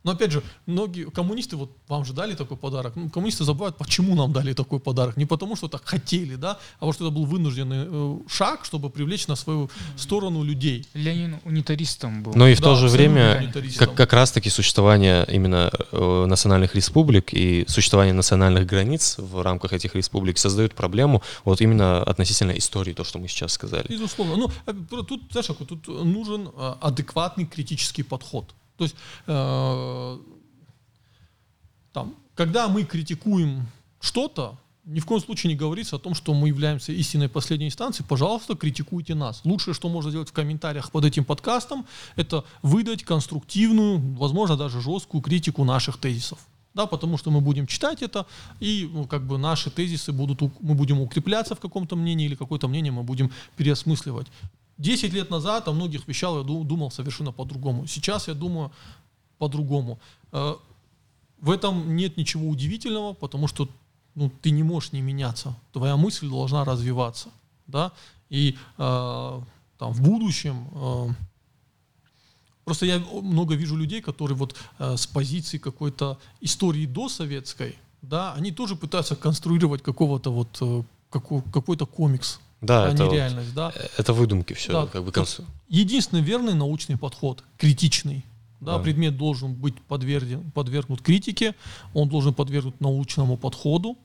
Но опять же, многие коммунисты, вот вам же дали такой подарок. Ну, коммунисты забывают, почему нам дали такой подарок. Не потому, что так хотели, да, а потому что это был вынужденный э, шаг, чтобы привлечь на свою сторону людей. Ленин унитаристом был. Но и в да, то же время, как, как раз-таки существование именно э, национальных республик и существование национальных границ в рамках этих республик создают проблему вот именно относительно истории, то, что мы сейчас сказали. Безусловно. Ну, э, тут, знаешь, тут нужен э, адекватный критический подход. То есть, э, там, когда мы критикуем что-то, ни в коем случае не говорится о том, что мы являемся истинной последней инстанцией. Пожалуйста, критикуйте нас. Лучшее, что можно сделать в комментариях под этим подкастом, это выдать конструктивную, возможно, даже жесткую критику наших тезисов. Да, потому что мы будем читать это, и ну, как бы наши тезисы будут, мы будем укрепляться в каком-то мнении, или какое-то мнение мы будем переосмысливать. 10 лет назад о многих вещах я думал совершенно по-другому. Сейчас я думаю по-другому. Э, в этом нет ничего удивительного, потому что ну, ты не можешь не меняться. Твоя мысль должна развиваться. Да? И э, там, в будущем... Э, просто я много вижу людей, которые вот э, с позиции какой-то истории досоветской, да, они тоже пытаются конструировать какого-то вот э, какой-то комикс да, а это не реальность, да. Это выдумки все, да, как бы концу. Единственный верный научный подход, критичный. Да, да. предмет должен быть подвергнут, подвергнут критике, он должен подвергнут научному подходу,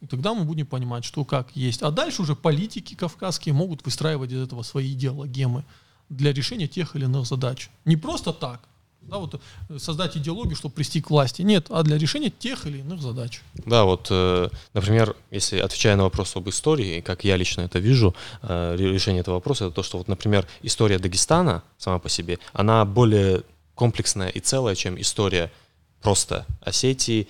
и тогда мы будем понимать, что как есть. А дальше уже политики кавказские могут выстраивать из этого свои идеологемы для решения тех или иных задач. Не просто так, да, вот э, создать идеологию, чтобы прийти к власти. Нет, а для решения тех или иных задач. Да, вот, э, например, если отвечая на вопрос об истории, как я лично это вижу, э, решение этого вопроса, это то, что, вот, например, история Дагестана сама по себе, она более комплексная и целая, чем история просто Осетии,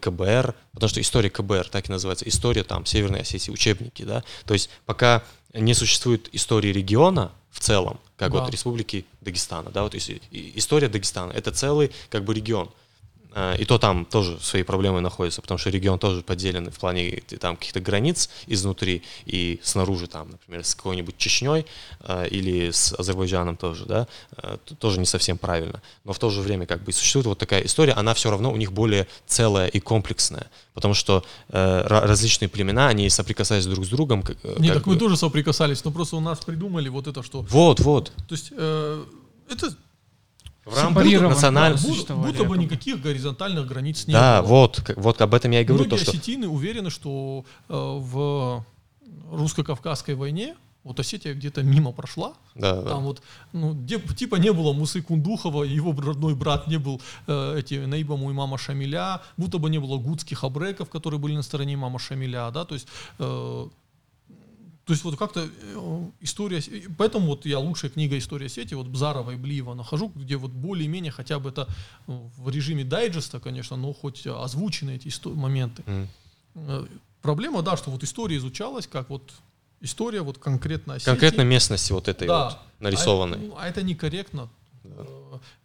КБР, потому что история КБР так и называется, история там Северной Осетии, учебники, да, то есть пока не существует истории региона в целом, как да. вот республики Дагестана, да, вот история Дагестана, это целый как бы регион. А, и то там тоже свои проблемы находятся, потому что регион тоже поделен в плане там каких-то границ изнутри и снаружи там, например, с какой-нибудь Чечней а, или с Азербайджаном тоже, да, а, тоже не совсем правильно. Но в то же время как бы существует вот такая история, она все равно у них более целая и комплексная, потому что э, различные племена, они соприкасаясь друг с другом. Как, э, Нет, так бы... мы тоже соприкасались, но просто у нас придумали вот это, что... Вот, вот. То есть э, это в рамках национального будто, будто бы никаких горизонтальных границ не да, было. вот, вот об этом я и говорю. Многие то, осетины что... уверены, что э, в русско-кавказской войне вот Осетия где-то мимо прошла. Да, там да. вот, ну, где, типа не было Мусы Кундухова, его родной брат не был э, эти Наиба мама Шамиля, будто бы не было гудских абреков, которые были на стороне мама Шамиля, да, то есть э, то есть вот как-то э, история, поэтому вот я лучшая книга «История сети», вот Бзарова и Блиева нахожу, где вот более-менее хотя бы это э, в режиме дайджеста, конечно, но хоть озвучены эти моменты. Mm. Проблема, да, что вот история изучалась как вот история вот конкретно Осетии. Конкретно местности вот этой да. вот нарисованной. А, ну, а это некорректно. Да.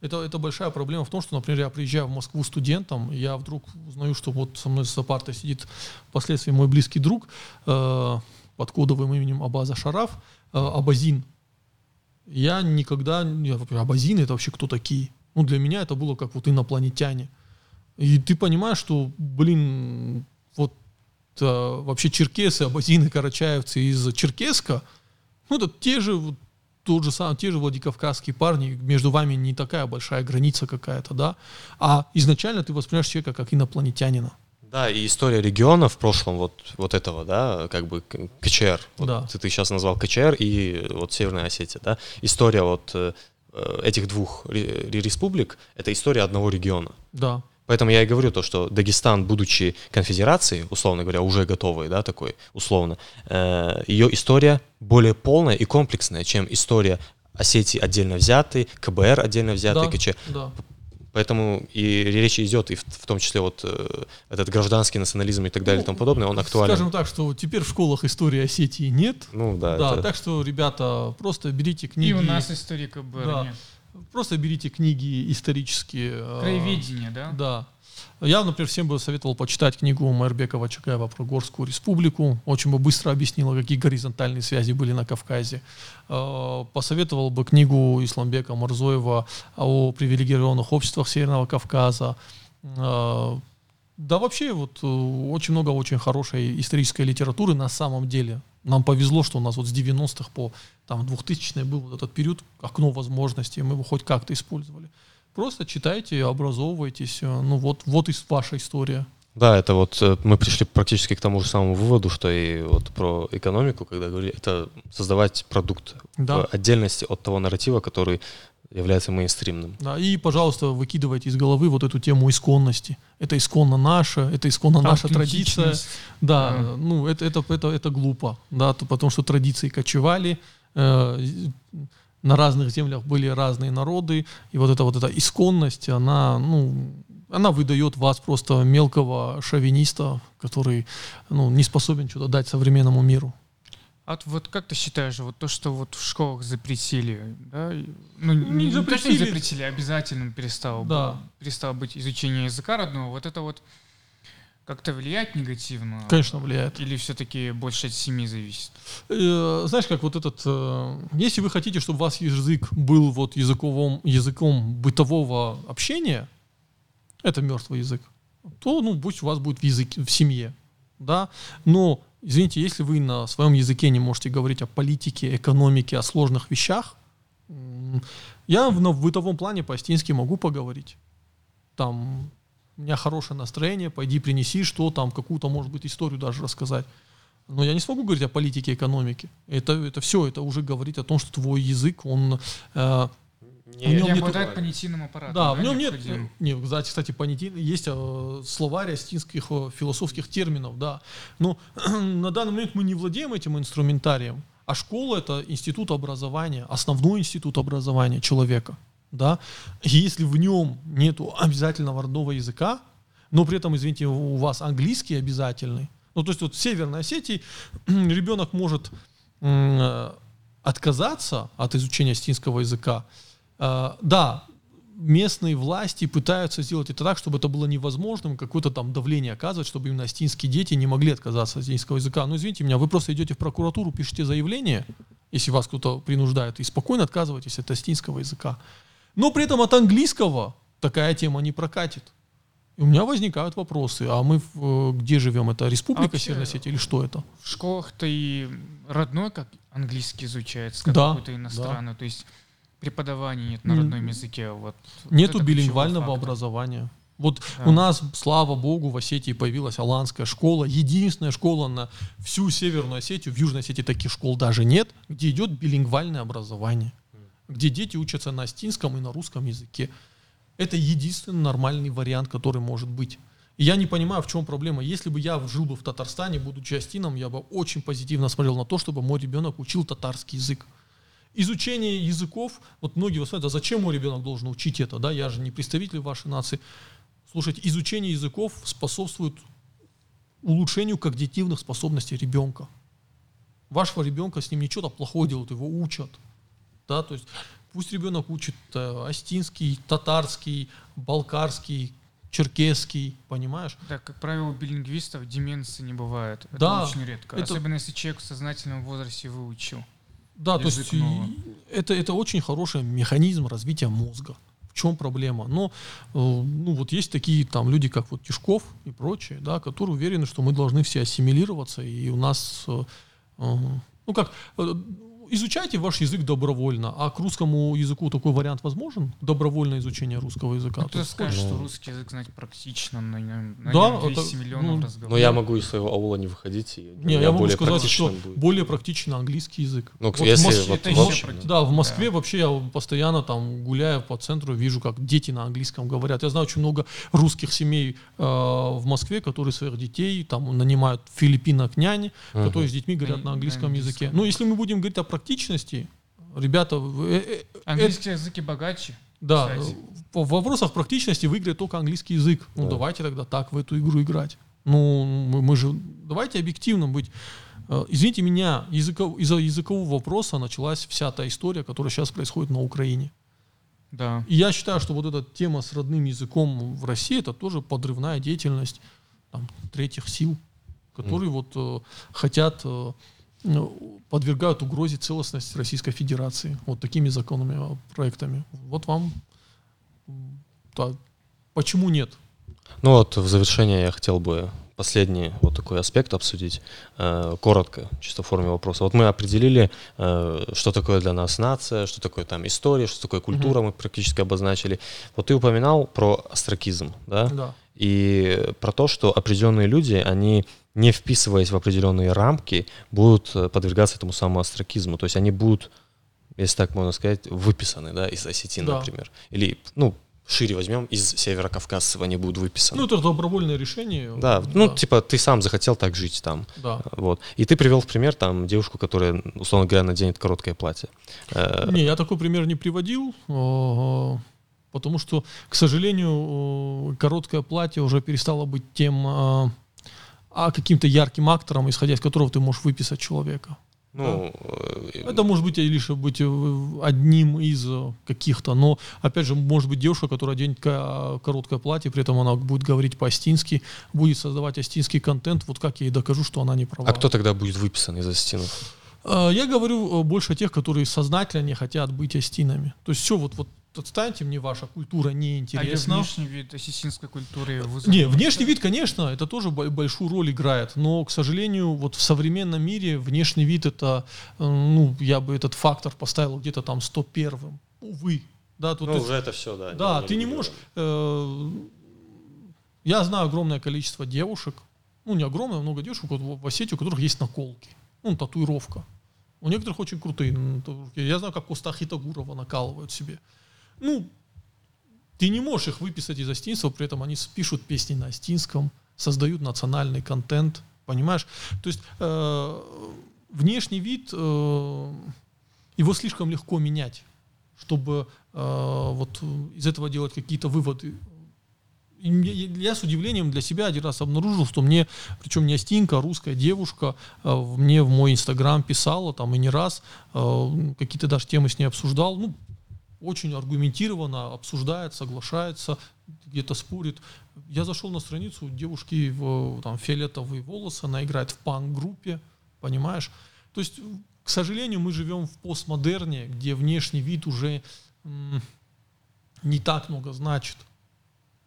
Это, это большая проблема в том, что, например, я приезжаю в Москву студентом, я вдруг узнаю, что вот со мной за партой сидит впоследствии мой близкий друг, э, под кодовым именем Абаза Шараф, э, Абазин. Я никогда, я, Абазин это вообще кто такие? Ну, для меня это было как вот инопланетяне. И ты понимаешь, что, блин, вот э, вообще черкесы, абазины, карачаевцы из Черкеска, ну, это те же, вот, тот же самый, те же владикавказские парни, между вами не такая большая граница какая-то, да, а изначально ты воспринимаешь человека как инопланетянина. Да, и история региона в прошлом вот, вот этого, да, как бы КЧР. Вот да. ты, ты сейчас назвал КЧР и вот Северная Осетия, да. История вот э, этих двух республик — это история одного региона. Да. Поэтому я и говорю то, что Дагестан, будучи конфедерацией, условно говоря, уже готовой, да, такой, условно, э, ее история более полная и комплексная, чем история Осетии отдельно взятой, КБР отдельно взятой, да, КЧ. Да Поэтому и речь идет, и в, в том числе вот э, этот гражданский национализм и так далее и тому подобное, он актуален. Скажем так, что теперь в школах истории Осетии нет. Ну да. Да, это- так что, ребята, просто берите книги. И у нас истории КБР Да. нет. Просто берите книги исторические. э, Краеведение, да? Да. Я, например, всем бы советовал почитать книгу Майрбекова Чакаева про Горскую республику. Очень бы быстро объяснила, какие горизонтальные связи были на Кавказе. Э, Посоветовал бы книгу Исламбека Марзоева о привилегированных обществах Северного Кавказа. Э, Да вообще вот э, очень много очень хорошей исторической литературы на самом деле. Нам повезло, что у нас вот с 90-х по там 2000 был вот этот период, окно возможностей, мы его хоть как-то использовали. Просто читайте, образовывайтесь. Ну вот, вот и ваша история. Да, это вот э, мы пришли практически к тому же самому выводу, что и вот про экономику, когда говорили, это создавать продукт Да. в отдельности от того нарратива, который является мейнстримным. Да, и, пожалуйста, выкидывайте из головы вот эту тему исконности. Это исконно наше, это исконно наша традиция. Да, Да. ну это, это, это, это глупо, да, то, потому что традиции кочевали, э, на разных землях были разные народы, и вот эта вот эта исконность, она, ну, она выдает вас просто мелкого шовиниста, который, ну, не способен что-то дать современному миру. А вот- как ты считаешь, вот то, что вот в школах запретили, да, и- ну, Не не, не то, что запретили. не запретили, а обязательно перестало, Да. быть- перестало быть изучение языка родного, вот это вот как-то влияет негативно? Конечно, влияет. Или все-таки больше от семьи зависит? Э, знаешь, как вот этот, э, если вы хотите, чтобы у вас язык был вот языковым, языком бытового общения, это мертвый язык, то, ну, пусть у вас будет в языке, в семье, да, но, извините, если вы на своем языке не можете говорить о политике, экономике, о сложных вещах, я в, бытовом плане по-астински могу поговорить, там, у меня хорошее настроение, пойди принеси, что там, какую-то, может быть, историю даже рассказать. Но я не смогу говорить о политике, экономике. Это, это все, это уже говорит о том, что твой язык, он... э, Не- В нем Не нет- обладает понятийным аппаратом, да, в нем нет... необходимым? Не, кстати, кстати, понятийно, есть э, словарь астинских э, философских терминов, да. Но на данный момент мы не владеем этим инструментарием. А школа — это институт образования, основной институт образования человека. Да? Если в нем нету обязательного родного языка, но при этом, извините, у вас английский обязательный, ну, то есть вот в Северной Осетии ребенок может э, отказаться от изучения астинского языка. Э, Да, местные власти пытаются сделать это так, чтобы это было невозможным, какое-то там давление оказывать, чтобы именно астинские дети не могли отказаться от астинского языка. Но извините меня, вы просто идете в прокуратуру, пишете заявление, если вас кто-то принуждает, и спокойно отказываетесь от астинского языка. Но при этом от английского такая тема не прокатит. И у меня возникают вопросы, а мы в, э, где живем? Это республика вообще- Северная Осетия или что это? В школах-то и родной как английский изучается, как Да, какой-то иностранный, то есть преподавания нет на родном языке. Вот, вот Нету ключевой билингвального фактор. образования. Вот Да. у нас, слава богу, в Осетии появилась аланская школа. Единственная школа на всю Северную Осетию, в Южной Осетии таких школ даже нет, где идет билингвальное образование. Где дети учатся на астинском и на русском языке. Это единственный нормальный вариант, который может быть. И я не понимаю, в чем проблема. Если бы я жил бы в Татарстане, будучи астином, я бы очень позитивно смотрел на то, чтобы мой ребенок учил татарский язык. Изучение языков, вот многие вас спрашивают, а зачем мой ребенок должен учить это, да, я же не представитель вашей нации. Слушайте, изучение языков способствует улучшению когнитивных способностей ребенка. Вашего ребенка с ним ничего плохого делают, его учат. Да, то есть пусть ребенок учит э, астинский, татарский, балкарский, черкесский, понимаешь? Да, как правило, у билингвистов деменции не бывает. Это Да, очень редко. это- Особенно если человек в сознательном возрасте выучил. Да, то есть нового. это, это очень хороший механизм развития мозга. В чем проблема? Но э, ну, вот есть такие там люди, как вот Тишков и прочие, да, которые уверены, что мы должны все ассимилироваться, и у нас, э, ну как, изучайте ваш язык добровольно, а к русскому языку такой вариант возможен? Добровольное изучение русского языка. Ну, есть скажет, ну, что русский язык знать практично, на нем, на Да, нем 200 это, миллионов ну, разговоров. Но я могу из своего аула не выходить, и Не, я могу сказать, что будет. более практично английский язык. Ну, Вот если в Мос- вот это в общем. Да, в Москве Да. вообще я постоянно там гуляя по центру, вижу, как дети на английском говорят. Я знаю очень много русских семей э, в Москве, которые своих детей там нанимают филиппинок няни, Мгм. которые с детьми говорят На- на английском на языке. английском. Ну, если мы будем говорить о практичности, ребята, вы- э, э, Английский язык и богаче. Да, кстати. в вопросах практичности выиграет только английский язык. Ну Да. давайте тогда так в эту игру играть. Ну мы, мы же давайте объективно быть. Э, Извините меня, языков- из-за языкового вопроса началась вся та история, которая сейчас происходит на Украине. Да. И я считаю, что вот эта тема с родным языком в России это тоже подрывная деятельность там, третьих сил, которые вот э, хотят э, подвергают угрозе целостность Российской Федерации вот такими законными э, проектами. Вот вам да, почему нет? Ну вот в завершение я хотел бы последний вот такой аспект обсудить, э, коротко, чисто в форме вопроса. Вот мы определили, э, что такое для нас нация, что такое там история, что такое культура, мы практически обозначили. Вот ты упоминал про астракизм, да? Да. и про то, что определенные люди, они не вписываясь в определенные рамки, будут э, подвергаться этому самому астракизму. То есть они будут, если так можно сказать, выписаны, да, из осетин, Да. например. Или, ну, шире возьмем, из северокавказцев они будут выписаны. Ну, это добровольное решение. да, ну, типа, ты сам захотел так жить там. да. Вот. И ты привел в пример там девушку, которая, условно говоря, наденет короткое платье. Э, Не, я такой пример не приводил, э, потому что, к сожалению, э, короткое платье уже перестало быть тем э, а каким-то ярким актором, исходя из которого ты можешь выписать человека. Ну, э, Это может быть лишь быть э, одним из э, каких-то, но опять же может быть девушка, которая оденет короткое платье, при этом она будет говорить по-астински, будет создавать астинский контент. Вот как я ей докажу, что она не права. а кто тогда будет выписан из осетинов? Э, Я говорю больше о тех, которые сознательно не хотят быть астинами. То есть все, вот, вот отстаньте мне, ваша культура А неинтересна. внешний вид осетинской культуры вы Не, внешний вид, конечно, это тоже бо- большую роль играет, но, к сожалению, вот в современном мире внешний вид это, э, ну, я бы этот фактор поставил где-то там 101-м. Увы. Да, тут Ну, ты- уже это все, да. да, не- ты не не можешь. э, я знаю огромное количество девушек, ну не огромное, много девушек вот в Осетии, у которых есть наколки, ну татуировка. У некоторых очень крутые. Я знаю, как Коста Хитагурова накалывают себе. Ну, ты не можешь их выписать из астинства, при этом они пишут песни на астинском, создают национальный контент, понимаешь? То есть э, внешний вид, э, его слишком легко менять, чтобы э, вот из этого делать какие-то выводы. И я с удивлением для себя один раз обнаружил, что мне, причем не астинка, а русская девушка, э, мне в мой инстаграм писала, там и не раз, э, какие-то даже темы с ней обсуждал, ну, очень аргументированно обсуждает, соглашается, где-то спорит. Я зашел на страницу девушки в там, фиолетовые волосы, она играет в панк-группе, понимаешь? То есть, к сожалению, мы живем в постмодерне, где внешний вид уже не так много значит.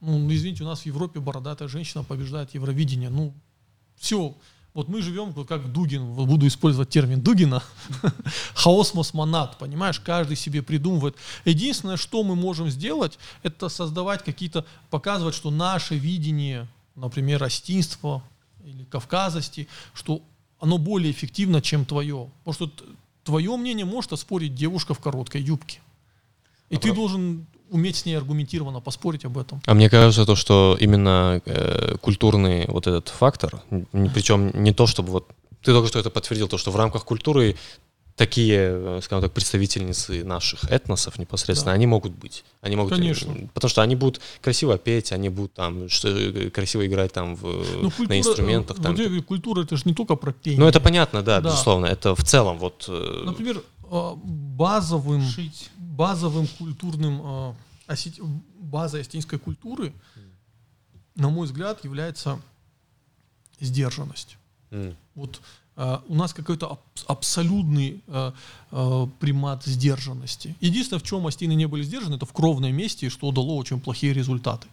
Ну, извините, у нас в Европе бородатая женщина побеждает Евровидение. Ну, все. Вот мы живем, вот как Дугин, буду использовать термин Дугина, хаосмосмонат, понимаешь, каждый себе придумывает. Единственное, что мы можем сделать, это создавать какие-то, показывать, что наше видение, например, остинства или кавказости, что оно более эффективно, чем твое. Потому что твое мнение может оспорить девушка в короткой юбке. И А ты про- должен уметь с ней аргументированно поспорить об этом. А мне кажется, то, что именно э, культурный вот этот фактор, причем не то, чтобы вот ты только что это подтвердил, то, что в рамках культуры такие, э, скажем так, представительницы наших этносов непосредственно, Да. они могут быть. Они могут, э, Конечно. Потому что они будут красиво петь, они будут там что, э, красиво играть там в, Ну, на инструментах. Там. вот культура это же не только про пение. Ну, это понятно, да, Да. безусловно. Это в целом вот... Например, э, базовым, Шить. Базовым культурным, э, осет- базой остинской культуры, на мой взгляд, является сдержанность. м, Вот э, у нас какой-то аб- абсолютный э, э, примат сдержанности. Единственное, в чем остины не были сдержаны, это в кровной месте, что дало очень плохие результаты.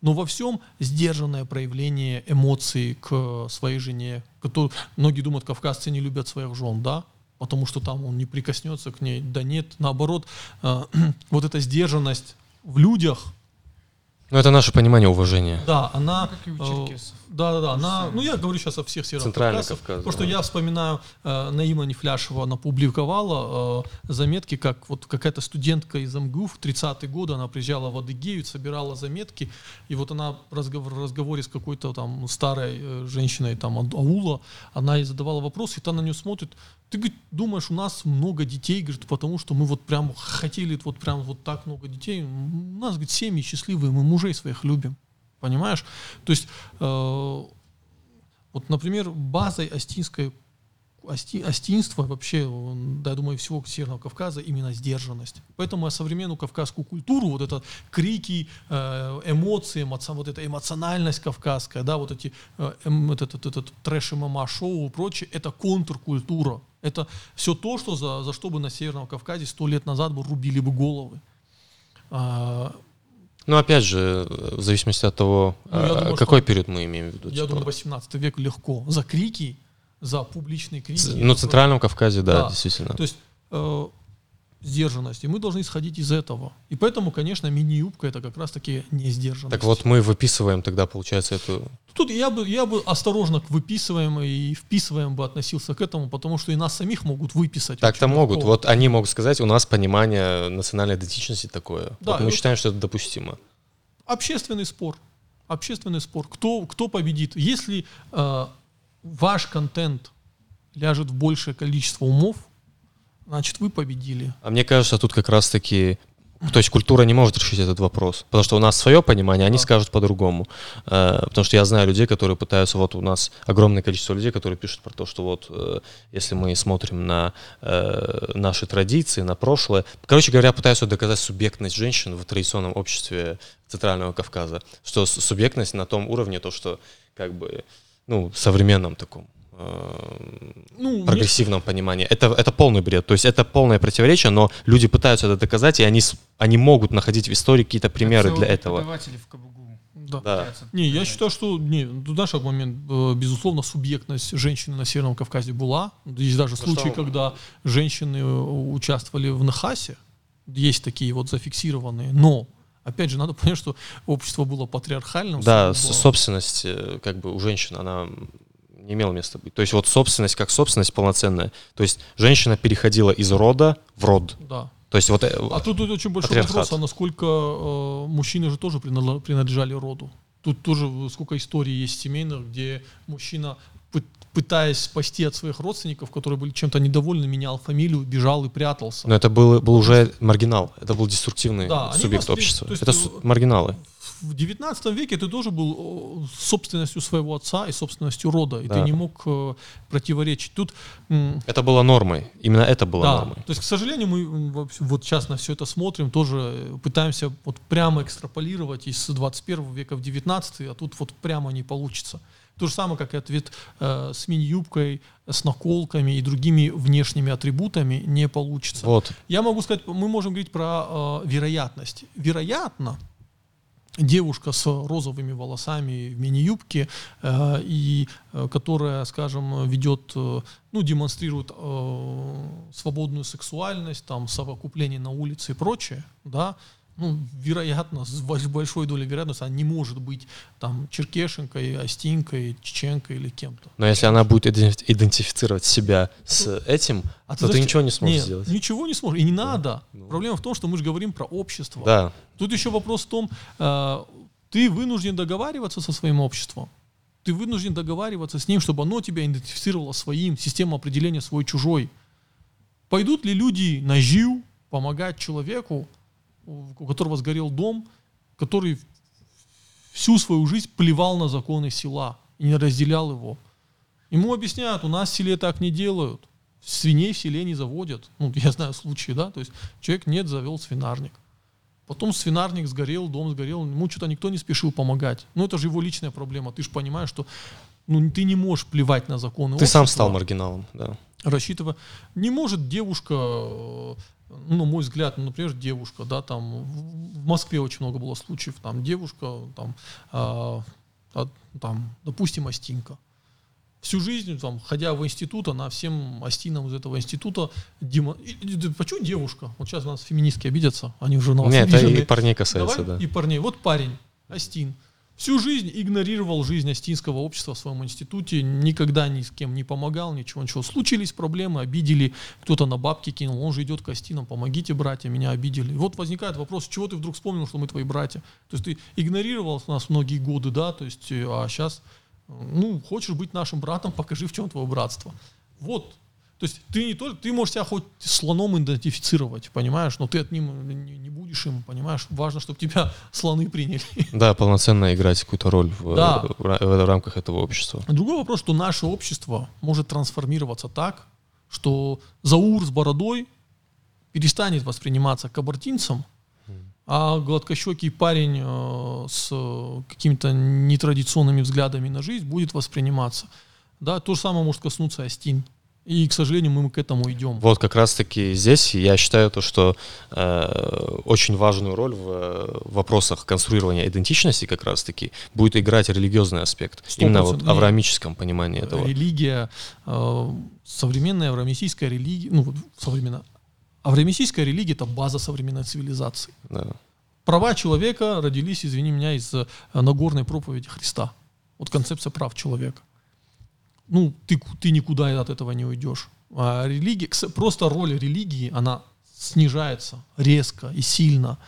Но во всем сдержанное проявление эмоций к своей жене. Которую, многие думают, кавказцы не любят своих жен, да? Потому что там он не прикоснется к ней. Да нет, наоборот, э, вот эта сдержанность в людях, Ну, это наше понимание уважения. да, она... Как и у э, да, да, да. Она, ну, я говорю сейчас о всех Центральный северокавказцев. Кавказ, Потому что да. я вспоминаю, э, Наима Нефляшева, она публиковала э, заметки, как вот какая-то студентка из МГУ в 30-е годы, она приезжала в Адыгею, собирала заметки, и вот она в разговор- разговоре с какой-то там старой э, женщиной там аула, она ей задавала вопрос, и та на нее смотрит, Ты говорит, думаешь, у нас много детей, говорит, потому что мы вот прям хотели вот прям вот так много детей. У нас, говорит, семьи счастливые, мы мужей своих любим. Понимаешь? То есть, э, вот, например, базой астинской ости, остинство вообще, да, я думаю, всего Северного Кавказа именно сдержанность. Поэтому современную кавказскую культуру, вот это крики, э, эмоции, вот эта эмоциональность кавказская, да, вот эти э, эм, этот, этот, этот трэш ММА шоу и прочее, это контркультура. Это все то, что за, за что бы на Северном Кавказе сто лет назад бы рубили бы головы. А, ну, опять же, в зависимости от того, ну, думаю, какой период мы имеем в виду. Я типа. думаю, 18 век легко. За крики за публичные крики. Ну, в Центральном Кавказе, да, да. действительно. То есть э, сдержанность. И мы должны исходить из этого. И поэтому, конечно, мини-юбка это как раз-таки не сдержанность. Так вот мы выписываем тогда, получается, эту... Тут я бы, я бы осторожно к выписываем и вписываем бы относился к этому, потому что и нас самих могут выписать. Так-то могут. Вот они могут сказать, у нас понимание национальной идентичности такое. Да, вот мы считаем, что это допустимо. Общественный спор. Общественный спор. Кто, кто победит? Если э, ваш контент ляжет в большее количество умов, значит, вы победили. А мне кажется, тут как раз-таки то есть культура не может решить этот вопрос, потому что у нас свое понимание, они да. скажут по-другому. Э, потому что я знаю людей, которые пытаются, вот у нас огромное количество людей, которые пишут про то, что вот э, если мы смотрим на э, наши традиции, на прошлое, короче говоря, пытаются доказать субъектность женщин в традиционном обществе Центрального Кавказа, что субъектность на том уровне, то, что как бы ну, современном таком э, ну, прогрессивном нет. понимании. Это, это полный бред. То есть это полное противоречие, но люди пытаются это доказать, и они, они могут находить в истории какие-то примеры для этого. в КБГУ. Да. да. Не, я считаю, что не, в наш момент, э, безусловно, субъектность женщины на Северном Кавказе была. Есть даже ну, случаи, что? когда женщины э, участвовали в Нахасе. Есть такие вот зафиксированные. Но Опять же, надо понять, что общество было патриархальным. Да, было... собственность э, как бы у женщин, она не имела места быть. То есть вот собственность как собственность полноценная. То есть женщина переходила из рода в род. Да. То есть вот, э, а тут, тут очень большой патриархат. вопрос, а насколько э, мужчины же тоже принадлежали роду. Тут тоже сколько историй есть семейных, где мужчина пытаясь спасти от своих родственников, которые были чем-то недовольны, менял фамилию, бежал и прятался. Но это был, был уже маргинал, это был деструктивный да, субъект общества. Есть, это э, маргиналы. В 19 веке ты тоже был собственностью своего отца и собственностью рода, и да. ты не мог э, противоречить. Тут это было нормой, именно это было да. нормой. То есть, к сожалению, мы вот сейчас на все это смотрим, тоже э, пытаемся вот прямо экстраполировать из 21 века в 19, а тут вот прямо не получится. То же самое, как и ответ э, с мини-юбкой, с наколками и другими внешними атрибутами не получится. Вот. Я могу сказать, мы можем говорить про э, вероятность. Вероятно, девушка с розовыми волосами в мини-юбке э, и э, которая, скажем, ведет, э, ну, демонстрирует э, свободную сексуальность, там, совокупление на улице и прочее, да, ну, вероятно, с большой долей вероятности она не может быть там черкешенкой, остинкой, чеченкой или кем-то. Но если она будет идентифицировать себя с ну, этим, а то ты, ты ничего не сможешь нет, сделать. Ничего не сможешь, и не надо. Ну. Проблема в том, что мы же говорим про общество. Да. Тут еще вопрос в том, э, ты вынужден договариваться со своим обществом. Ты вынужден договариваться с ним, чтобы оно тебя идентифицировало своим, систему определения свой-чужой. Пойдут ли люди на ЖИУ помогать человеку, у которого сгорел дом, который всю свою жизнь плевал на законы села и не разделял его. Ему объясняют, у нас в селе так не делают. Свиней в селе не заводят. Ну, я знаю случаи, да, то есть человек нет, завел свинарник. Потом свинарник сгорел, дом сгорел, ему что-то никто не спешил помогать. Ну, это же его личная проблема. Ты же понимаешь, что ну, ты не можешь плевать на законы Ты общества, сам стал маргиналом, да. Рассчитывая. Не может девушка э, ну, мой взгляд, ну, например, девушка, да, там в Москве очень много было случаев, там девушка, там, э, там допустим, Астинка. Всю жизнь, там, ходя в институт, она всем Астинам из этого института Дима. Почему девушка? Вот сейчас у нас феминистки обидятся, они уже на вас Нет, это и парней касается, Давай, да. И парней. Вот парень, Астин всю жизнь игнорировал жизнь астинского общества в своем институте, никогда ни с кем не помогал, ничего, ничего. Случились проблемы, обидели, кто-то на бабки кинул, он же идет к астинам, помогите, братья, меня обидели. И вот возникает вопрос, чего ты вдруг вспомнил, что мы твои братья? То есть ты игнорировал нас многие годы, да, то есть, э, а сейчас, ну, хочешь быть нашим братом, покажи, в чем твое братство. Вот То есть ты не только, ты можешь себя хоть слоном идентифицировать, понимаешь, но ты от ним не, не будешь им, понимаешь. Важно, чтобы тебя слоны приняли. Да, полноценно играть какую-то роль в, Да. в, ра- в рамках этого общества. Другой вопрос, что наше общество может трансформироваться так, что Заур с бородой перестанет восприниматься кабардинцем, а гладкощекий парень э, с какими-то нетрадиционными взглядами на жизнь будет восприниматься. Да, то же самое может коснуться Астин. И, к сожалению, мы к этому идем. Вот как раз-таки здесь я считаю то, что э, очень важную роль в э, вопросах конструирования идентичности как раз-таки будет играть религиозный аспект. Сто Именно вот в авраамическом понимании этого. Религия, э, современная авраамическая религия, ну, современная, авраамическая религия это база современной цивилизации. Да. Права человека родились, извини меня, из э, Нагорной проповеди Христа. Вот концепция прав человека. Ну, ты, ты никуда от этого не уйдешь. А религия, просто роль религии, она снижается резко и сильно.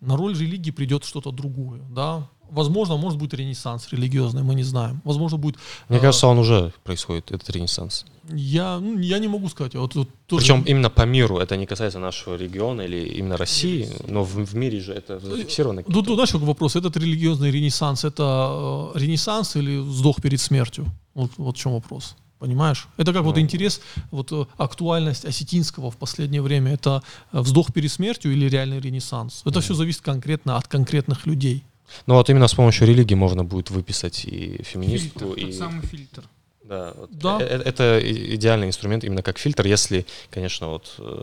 На роль религии придет что-то другое, да. Возможно, может быть ренессанс религиозный, мы не знаем. Возможно, будет... Мне э, кажется, он уже происходит, этот ренессанс. я, ну, я не могу сказать. Вот, вот тоже- Причем именно по миру, это не касается нашего региона или именно России, но в, в мире же это зафиксировано. Тут, тут знаешь, какой вопрос? Этот религиозный ренессанс, это э, ренессанс или сдох перед смертью? Вот, вот в чем вопрос. Понимаешь? Это как вот Ну. интерес, вот э, актуальность осетинского в последнее время. Это э, вздох перед смертью или реальный ренессанс? Это все зависит конкретно от конкретных людей. Ну вот именно с помощью религии можно будет выписать и феминистку, Фильтр, и... тот самый фильтр. Да, вот. Да. Э- э- это идеальный инструмент именно как фильтр, если, конечно, вот э,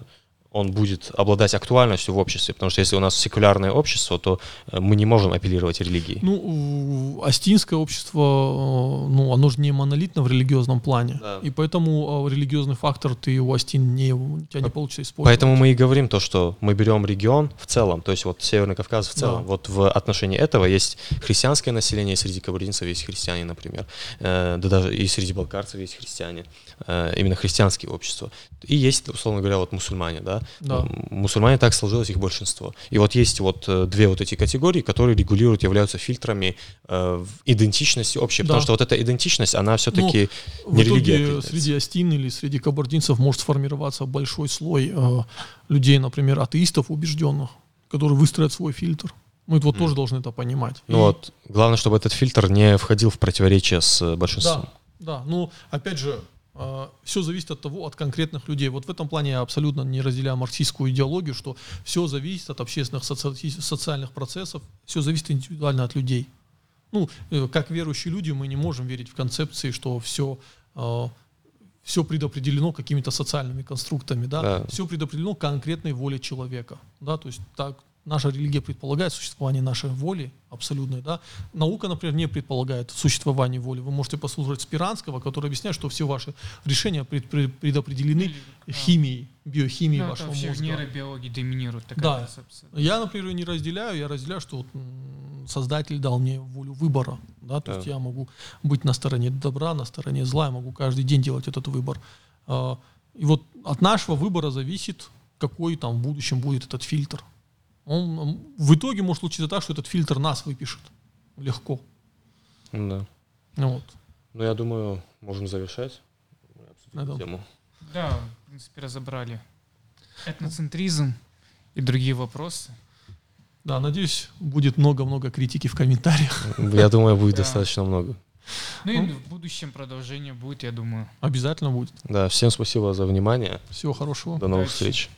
он будет обладать актуальностью в обществе, потому что если у нас секулярное общество, то э, мы не можем апеллировать религии. Ну, астинское общество, э, ну, оно же не монолитно в религиозном плане. Да. И поэтому э, религиозный фактор ты у Астин не, у тебя не получится использовать. Поэтому мы и говорим то, что мы берем регион в целом, то есть вот Северный Кавказ в целом. Да. Вот в отношении этого есть христианское население, среди кабардинцев есть христиане, например, Э, да даже и среди балкарцев есть христиане, именно христианские общества. И есть, условно говоря, вот мусульмане, да, Да. Мусульмане так сложилось их большинство. И вот есть вот э, две вот эти категории, которые регулируют, являются фильтрами э, в идентичности общей, потому Да. что вот эта идентичность, она все-таки В не религия. итоге среди астин или среди кабардинцев может сформироваться большой слой э, людей, например, атеистов убежденных, которые выстроят свой фильтр. Мы вот Мгм. тоже должны это понимать. Ну И- вот, главное, чтобы этот фильтр не входил в противоречие с э, большинством. Да, да. Ну, опять же, все зависит от того, от конкретных людей. Вот в этом плане я абсолютно не разделяю марксистскую идеологию, что все зависит от общественных соци- социальных процессов, все зависит индивидуально от людей. Ну, э, как верующие люди мы не можем верить в концепции, что все все предопределено какими-то социальными конструктами, да, Да. все предопределено конкретной волей человека, да, то есть так наша религия предполагает существование нашей воли абсолютной, да. Наука, например, не предполагает существование воли. Вы можете послушать Спиранского, который объясняет, что все ваши решения пред- пред- предопределены химией, биохимией Ну, вашего вообще в мозга. нейробиологии доминирует такая Да. концепция. Я, например, не разделяю. Я разделяю, что вот, Создатель дал мне волю выбора. Да? То Да. есть я могу быть на стороне добра, на стороне зла. Я могу каждый день делать этот выбор. А, И вот от нашего выбора зависит, какой там в будущем будет этот фильтр. Он, в итоге может случиться так, что этот фильтр нас выпишет легко. Да. Ну Вот. Ну, я думаю, можем завершать тему. Да, в принципе, разобрали этноцентризм и другие вопросы. Да, надеюсь, будет много-много критики в комментариях. Я думаю, будет Да. достаточно много. Ну и в будущем продолжение будет, я думаю. Обязательно будет. Да, всем спасибо за внимание. Всего хорошего. До новых Удачи. встреч.